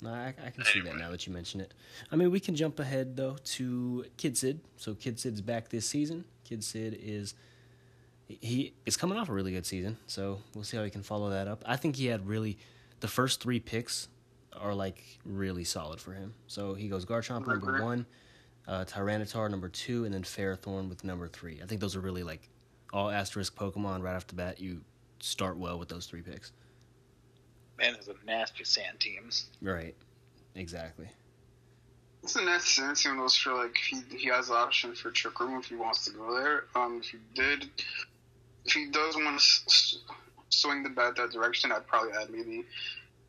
No, I, I can see that now that you mention it. I mean, we can jump ahead though to Kid Sid. So Kid Sid's back this season. Kid Sid is he is coming off a really good season. So we'll see how he can follow that up. I think he had really the first three picks are like really solid for him. So he goes Garchomp number one, uh, Tyranitar number two, and then Ferrothorn with number three. I think those are really like all asterisk Pokemon right off the bat. You start well with those three picks. Man is a nasty sand teams. Right. Exactly. It's a nasty sand team. Those for like he he has the option for Trick Room if he wants to go there. Um, if he did, if he does want to s- swing the bat that direction, I'd probably add maybe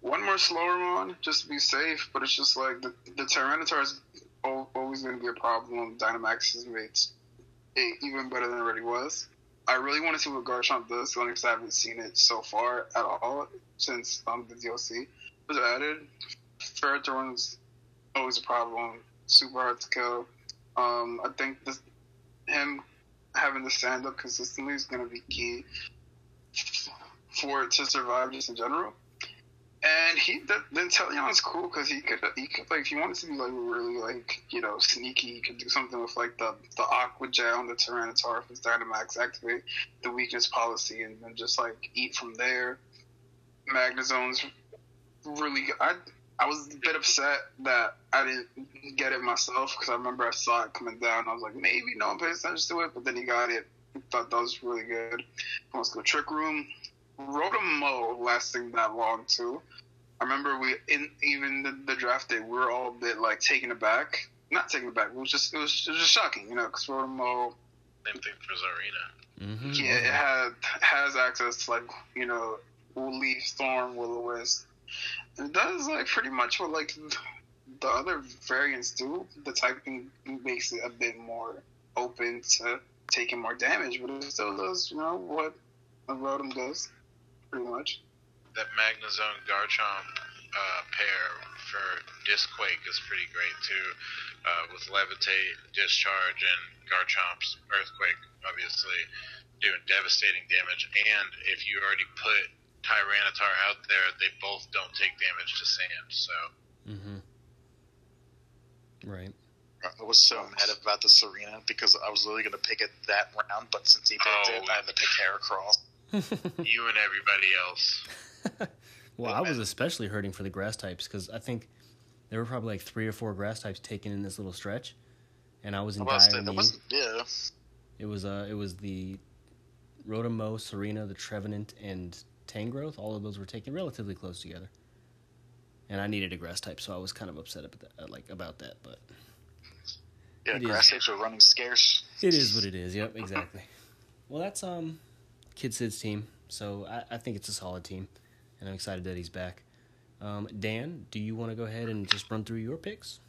one more Slowermon just to be safe, but it's just like the, the Tyranitar is always going to be a problem. Dynamax has made even better than it already was. I really want to see what Garchomp does, only because I haven't seen it so far at all since um, the DLC was added. Ferrothorn's always a problem, super hard to kill. Um, I think this, him having the stand up consistently is going to be key for it to survive just in general. And he, the, Inteleon's cool because he could, he could like, if he wanted to be like really like, you know, sneaky, he could do something with like the the Aqua Jet on the Tyranitar his Dynamax activate the weakness policy and then just like eat from there. Magnezone's really, I I was a bit upset that I didn't get it myself because I remember I saw it coming down. I was like, maybe no one pays attention to it, but then he got it. Thought that was really good. Let's go Trick Room. Rotom-Mow lasting that long too. I remember we in even the, the draft day we were all a bit like taken aback. Not taken aback. It was just it was, it was just shocking, you know, because Rotom-Mow. Same thing for Tsareena. Mm-hmm. Yeah, it had has access to like you know Leaf Storm, Will-O-Wisp. It does like pretty much what like the other variants do. The typing makes it a bit more open to taking more damage, but it still does, you know, what a Rotom does, pretty much. That Magnezone Garchomp uh, pair for Disquake is pretty great too, uh, with Levitate, Discharge, and Garchomp's Earthquake, obviously doing devastating damage. And if you already put Tyranitar out there, they both don't take damage to sand. So. Mm-hmm. Right. I was so mad about the Tsareena because I was literally going to pick it that round, but since he picked Oh. it, I had to pick Heracross. you and everybody else. well, I was especially hurting for the grass types because I think there were probably like three or four grass types taken in this little stretch, and I was in dire need. yeah. It was uh, it was the Rotom-Mow, Tsareena, the Trevenant, and Tangrowth. All of those were taken relatively close together, and I needed a grass type, so I was kind of upset about that, like about that. But Yeah, grass is. types are running scarce. it is what it is. Yep, exactly. Well, that's um, Kid Sid's team, so I, I think it's a solid team, and I'm excited that he's back. Um, Dan, do you want to go ahead and just run through your picks?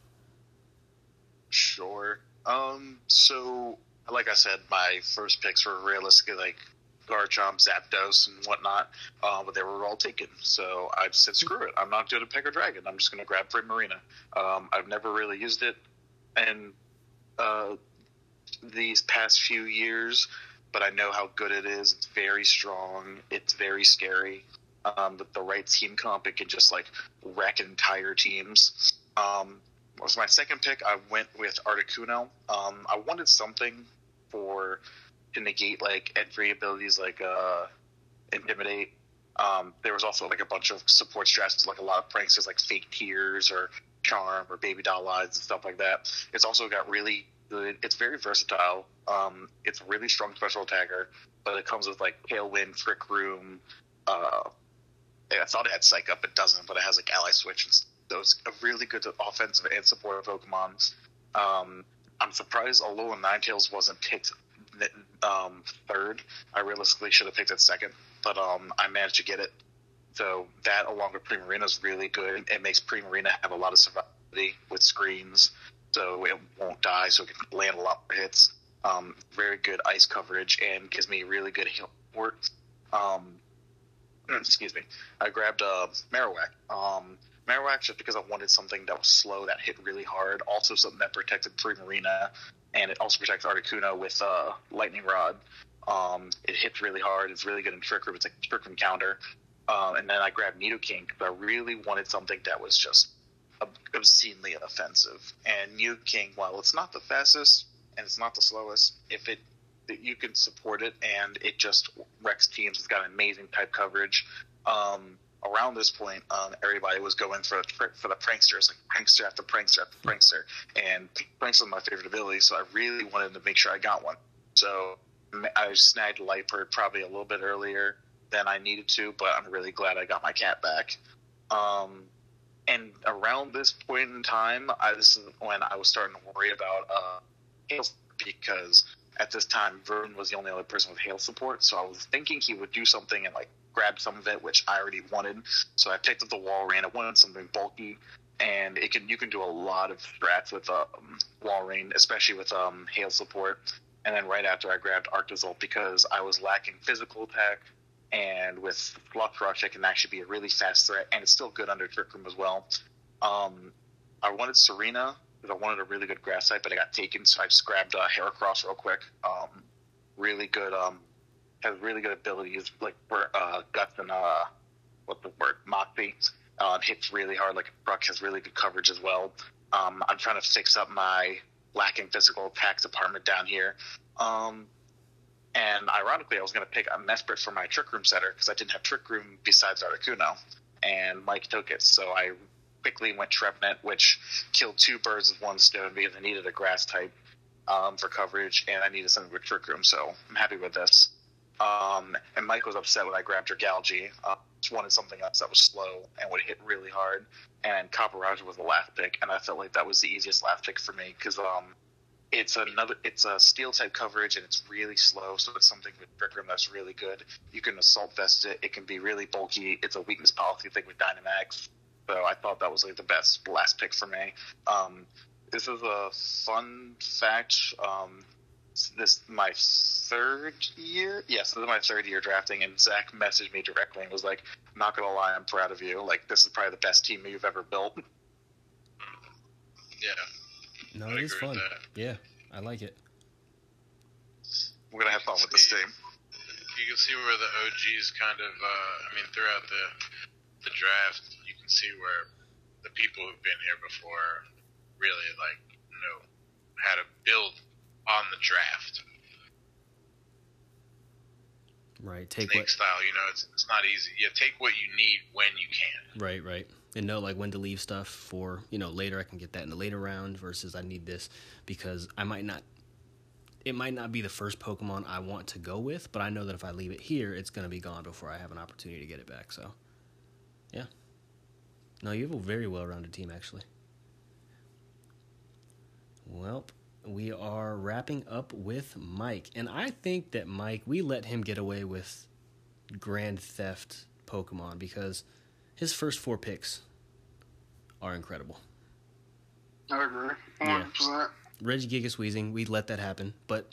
Sure. Um. So, like I said, my first picks were realistically like Garchomp, Zapdos, and whatnot, uh, but they were all taken. So I said, screw it. I'm not pick a dragon. I'm just going to grab Primarina. Um, I've never really used it, and uh, these past few years, but I know how good it is. It's very strong. It's very scary. Um, with the right team comp, it can just like wreck entire teams. Um, was my second pick. I went with Articuno. Um, I wanted something for to negate like entry abilities like uh, intimidate. Um, there was also like a bunch of support strats, like a lot of pranksters like fake tears or charm or baby doll eyes and stuff like that. It's also got really good. It's very versatile. Um, it's a really strong special attacker, but it comes with like tailwind, trick room. Uh, I thought it had psych up, it doesn't, but it has like ally switch and those a really good offensive and support Pokemon. Um, I'm surprised Alola Ninetales wasn't picked um, third. I realistically should have picked it second, but um, I managed to get it. So that, along with Primarina, is really good. It makes Primarina have a lot of survivability with screens, so it won't die, so it can land a lot more hits. Um, very good ice coverage and gives me really good heal support. Um, excuse me. I grabbed uh, Marowak. Um, Marowak just because I wanted something that was slow that hit really hard. Also something that protected Primarina, and it also protects Articuno with uh, Lightning Rod. Um, it hits really hard. It's really good in Trick Room. It's a Trick Room counter. Um, and then I grabbed Nidoking because I really wanted something that was just obscenely offensive. And Nidoking, while it's not the fastest and it's not the slowest, if it you can support it and it just wrecks teams. It's got amazing type coverage. Um, around this point, um, everybody was going for for the pranksters, like prankster after prankster after prankster, and prankster is my favorite ability. So I really wanted to make sure I got one. So I snagged Liepard probably a little bit earlier than I needed to, but I'm really glad I got my cat back. Um, and around this point in time, I, this is when I was starting to worry about uh, Hail because at this time, Vern was the only other person with hail support, so I was thinking he would do something and like grab some of it, which I already wanted. So I picked up the Walrein. I wanted something bulky, and it can you can do a lot of strats with um, Rain, especially with um, hail support. And then right after I grabbed Arctozolt because I was lacking physical attack, and with Slush Rush, it can actually be a really fast threat, and it's still good under Trick Room as well. Um, I wanted Tsareena because I wanted a really good grass type, but I got taken, so I just grabbed uh, Heracross real quick. Um, really good, um, has really good abilities like uh, guts and uh, what the word Moxie. Uh, hits really hard. Like Bruck has really good coverage as well. Um, I'm trying to fix up my lacking physical attack department down here. Um, and ironically, I was going to pick a Mesprit for my Trick Room setter because I didn't have Trick Room besides Articuno, and Mike took it. So I quickly went Trevenant, which killed two birds with one stone because I needed a grass type um, for coverage, and I needed something with Trick Room, so I'm happy with this. Um, and Mike was upset when I grabbed Dragalge. Uh, just wanted something else that was slow and would hit really hard. And Copper Copperajah was the last pick, and I felt like that was the easiest last pick for me because um, it's another it's a steel type coverage and it's really slow, so it's something with Trick Room that's really good. You can assault vest it. It can be really bulky. It's a weakness policy thing with Dynamax. So I thought that was like the best last pick for me. Um, this is a fun fact. Um, this my third year. Yes, this is my third year drafting, and Zach messaged me directly and was like, "Not gonna lie, I'm proud of you. Like, this is probably the best team you've ever built." Yeah. No, it is fun. Yeah, I like it. We're gonna have fun with this See, team. You can see where the OGs kind of, uh, I mean, throughout the the draft, you can see where the people who've been here before really like know how to build on the draft. Right. Take Snake what. style, you know, it's it's not easy. Yeah, take what you need when you can. Right, right. And know like when to leave stuff for, you know, later I can get that in the later round versus I need this because I might not it might not be the first Pokemon I want to go with, but I know that if I leave it here, it's going to be gone before I have an opportunity to get it back. So, yeah. No, you have a very well-rounded team actually. Well, we are wrapping up with Mike, and I think that Mike, we let him get away with grand theft Pokemon because his first four picks are incredible. I agree. Yeah. 100%. Regigigas Weezing, we let that happen, but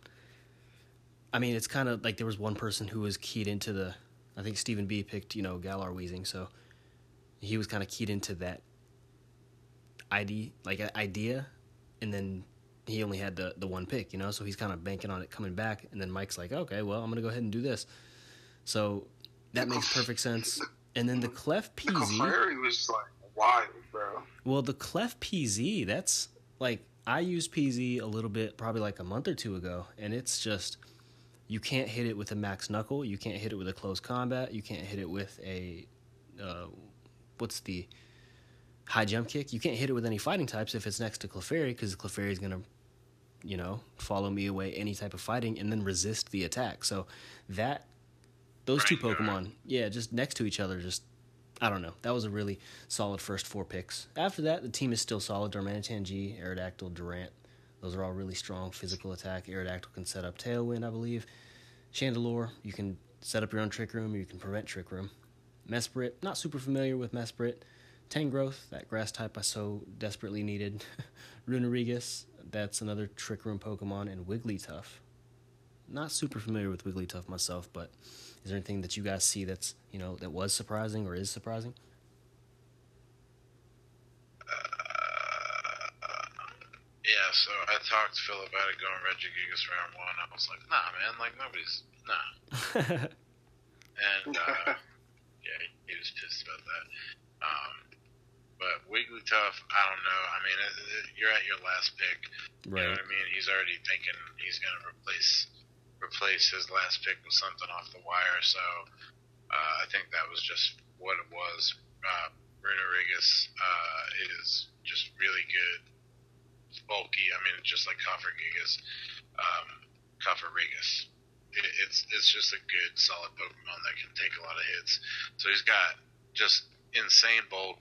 I mean, it's kind of like there was one person who was keyed into the. I think Stephen B picked, you know, Galar Weezing, so he was kind of keyed into that ID, like idea, and then he only had the the one pick, you know, so he's kind of banking on it coming back, and then Mike's like, okay, well, I'm gonna go ahead and do this, so that makes perfect sense. And then the Clef Peasy. Clefairy was like wild, bro. Well, the Clef PZ, that's like I used PZ a little bit, probably like a month or two ago, and it's just you can't hit it with a max knuckle, you can't hit it with a close combat, you can't hit it with a uh, what's the high jump kick. You can't hit it with any fighting types if it's next to Clefairy because Clefairy is gonna, you know, follow me away any type of fighting and then resist the attack. So that those two. Pokemon, yeah, just next to each other, just I don't know. That was a really solid first four picks. After that, the team is still solid. Darmanitan G, Aerodactyl, Durant. Those are all really strong physical attack. Aerodactyl can set up Tailwind, I believe. Chandelure, you can set up your own Trick Room, or you can prevent Trick Room. Mesprit, not super familiar with Mesprit. Tangrowth, that grass type I so desperately needed. Runerigus, that's another Trick Room Pokemon. And Wigglytuff. Not super familiar with Wigglytuff myself, but is there anything that you guys see that's, you know, that was surprising or is surprising? Yeah, so I talked to Phil about it going Regigigas round one. I was like, nah, man, like nobody's nah. And uh, yeah, he was pissed about that. Um, but Wigglytuff, I don't know. I mean, it, it, you're at your last pick. You know right. what I mean? He's already thinking he's going to replace replace his last pick with something off the wire. So uh, I think that was just what it was. Uh, Bruno Rigas uh, is just really good. It's bulky. I mean, just like Cofagrigus, um, Rigas. It, it's it's just a good, solid Pokemon that can take a lot of hits. So he's got just insane bulk,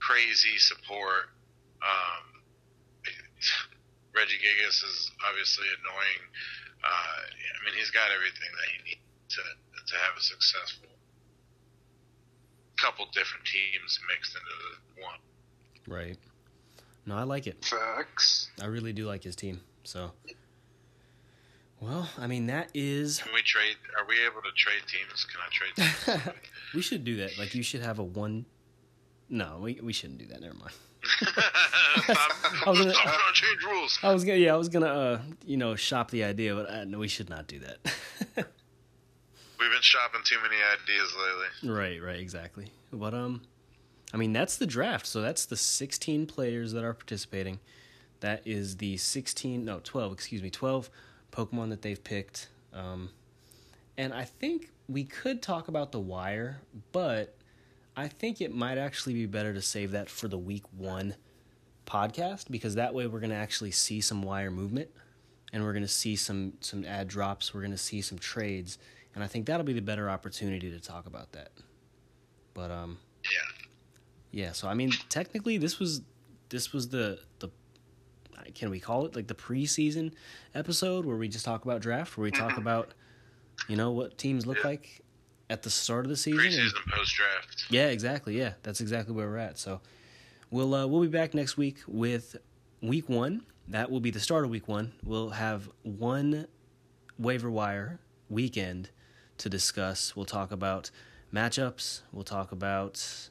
crazy support. Um, Regigigas is obviously annoying. Uh, I mean, he's got everything that he needs to to have a successful couple different teams mixed into one. Right. No, I like it. Facts. I really do like his team. So, well, I mean, that is. Can we trade? Are we able to trade teams? Can I trade? Teams? we should do that. Like, you should have a one. No, we we shouldn't do that. Never mind. I was gonna- stop trying to change rules. I was gonna, yeah, I was gonna, uh, you know, shop the idea, but uh, no, we should not do that. We've been shopping too many ideas lately. right, right, exactly. But um, I mean, that's the draft. So that's the 16 players that are participating. That is the 16, no, 12, excuse me, 12 Pokemon that they've picked. Um, and I think we could talk about the wire, but I think it might actually be better to save that for the week one podcast because that way we're going to actually see some wire movement and we're going to see some some ad drops we're going to see some trades and i think that'll be the better opportunity to talk about that but um Yeah. yeah so i mean technically this was this was the the can we call it like the preseason episode where we just talk about draft where we talk about you know what teams look Yeah. like at the start of the season Preseason, post draft. yeah, exactly. Yeah, that's exactly where we're at. So we'll uh, we'll be back next week with week one. That will be the start of week one. We'll have one waiver wire weekend to discuss. We'll talk about matchups. We'll talk about,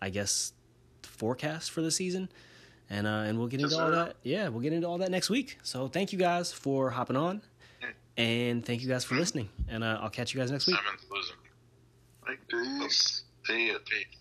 I guess, forecast for the season, and uh, and we'll get into all that. Yeah, we'll get into all that next week. So thank you guys for hopping on, and thank you guys for listening. And uh, I'll catch you guys next week. Simon's losing. Peace. See ya. Peace.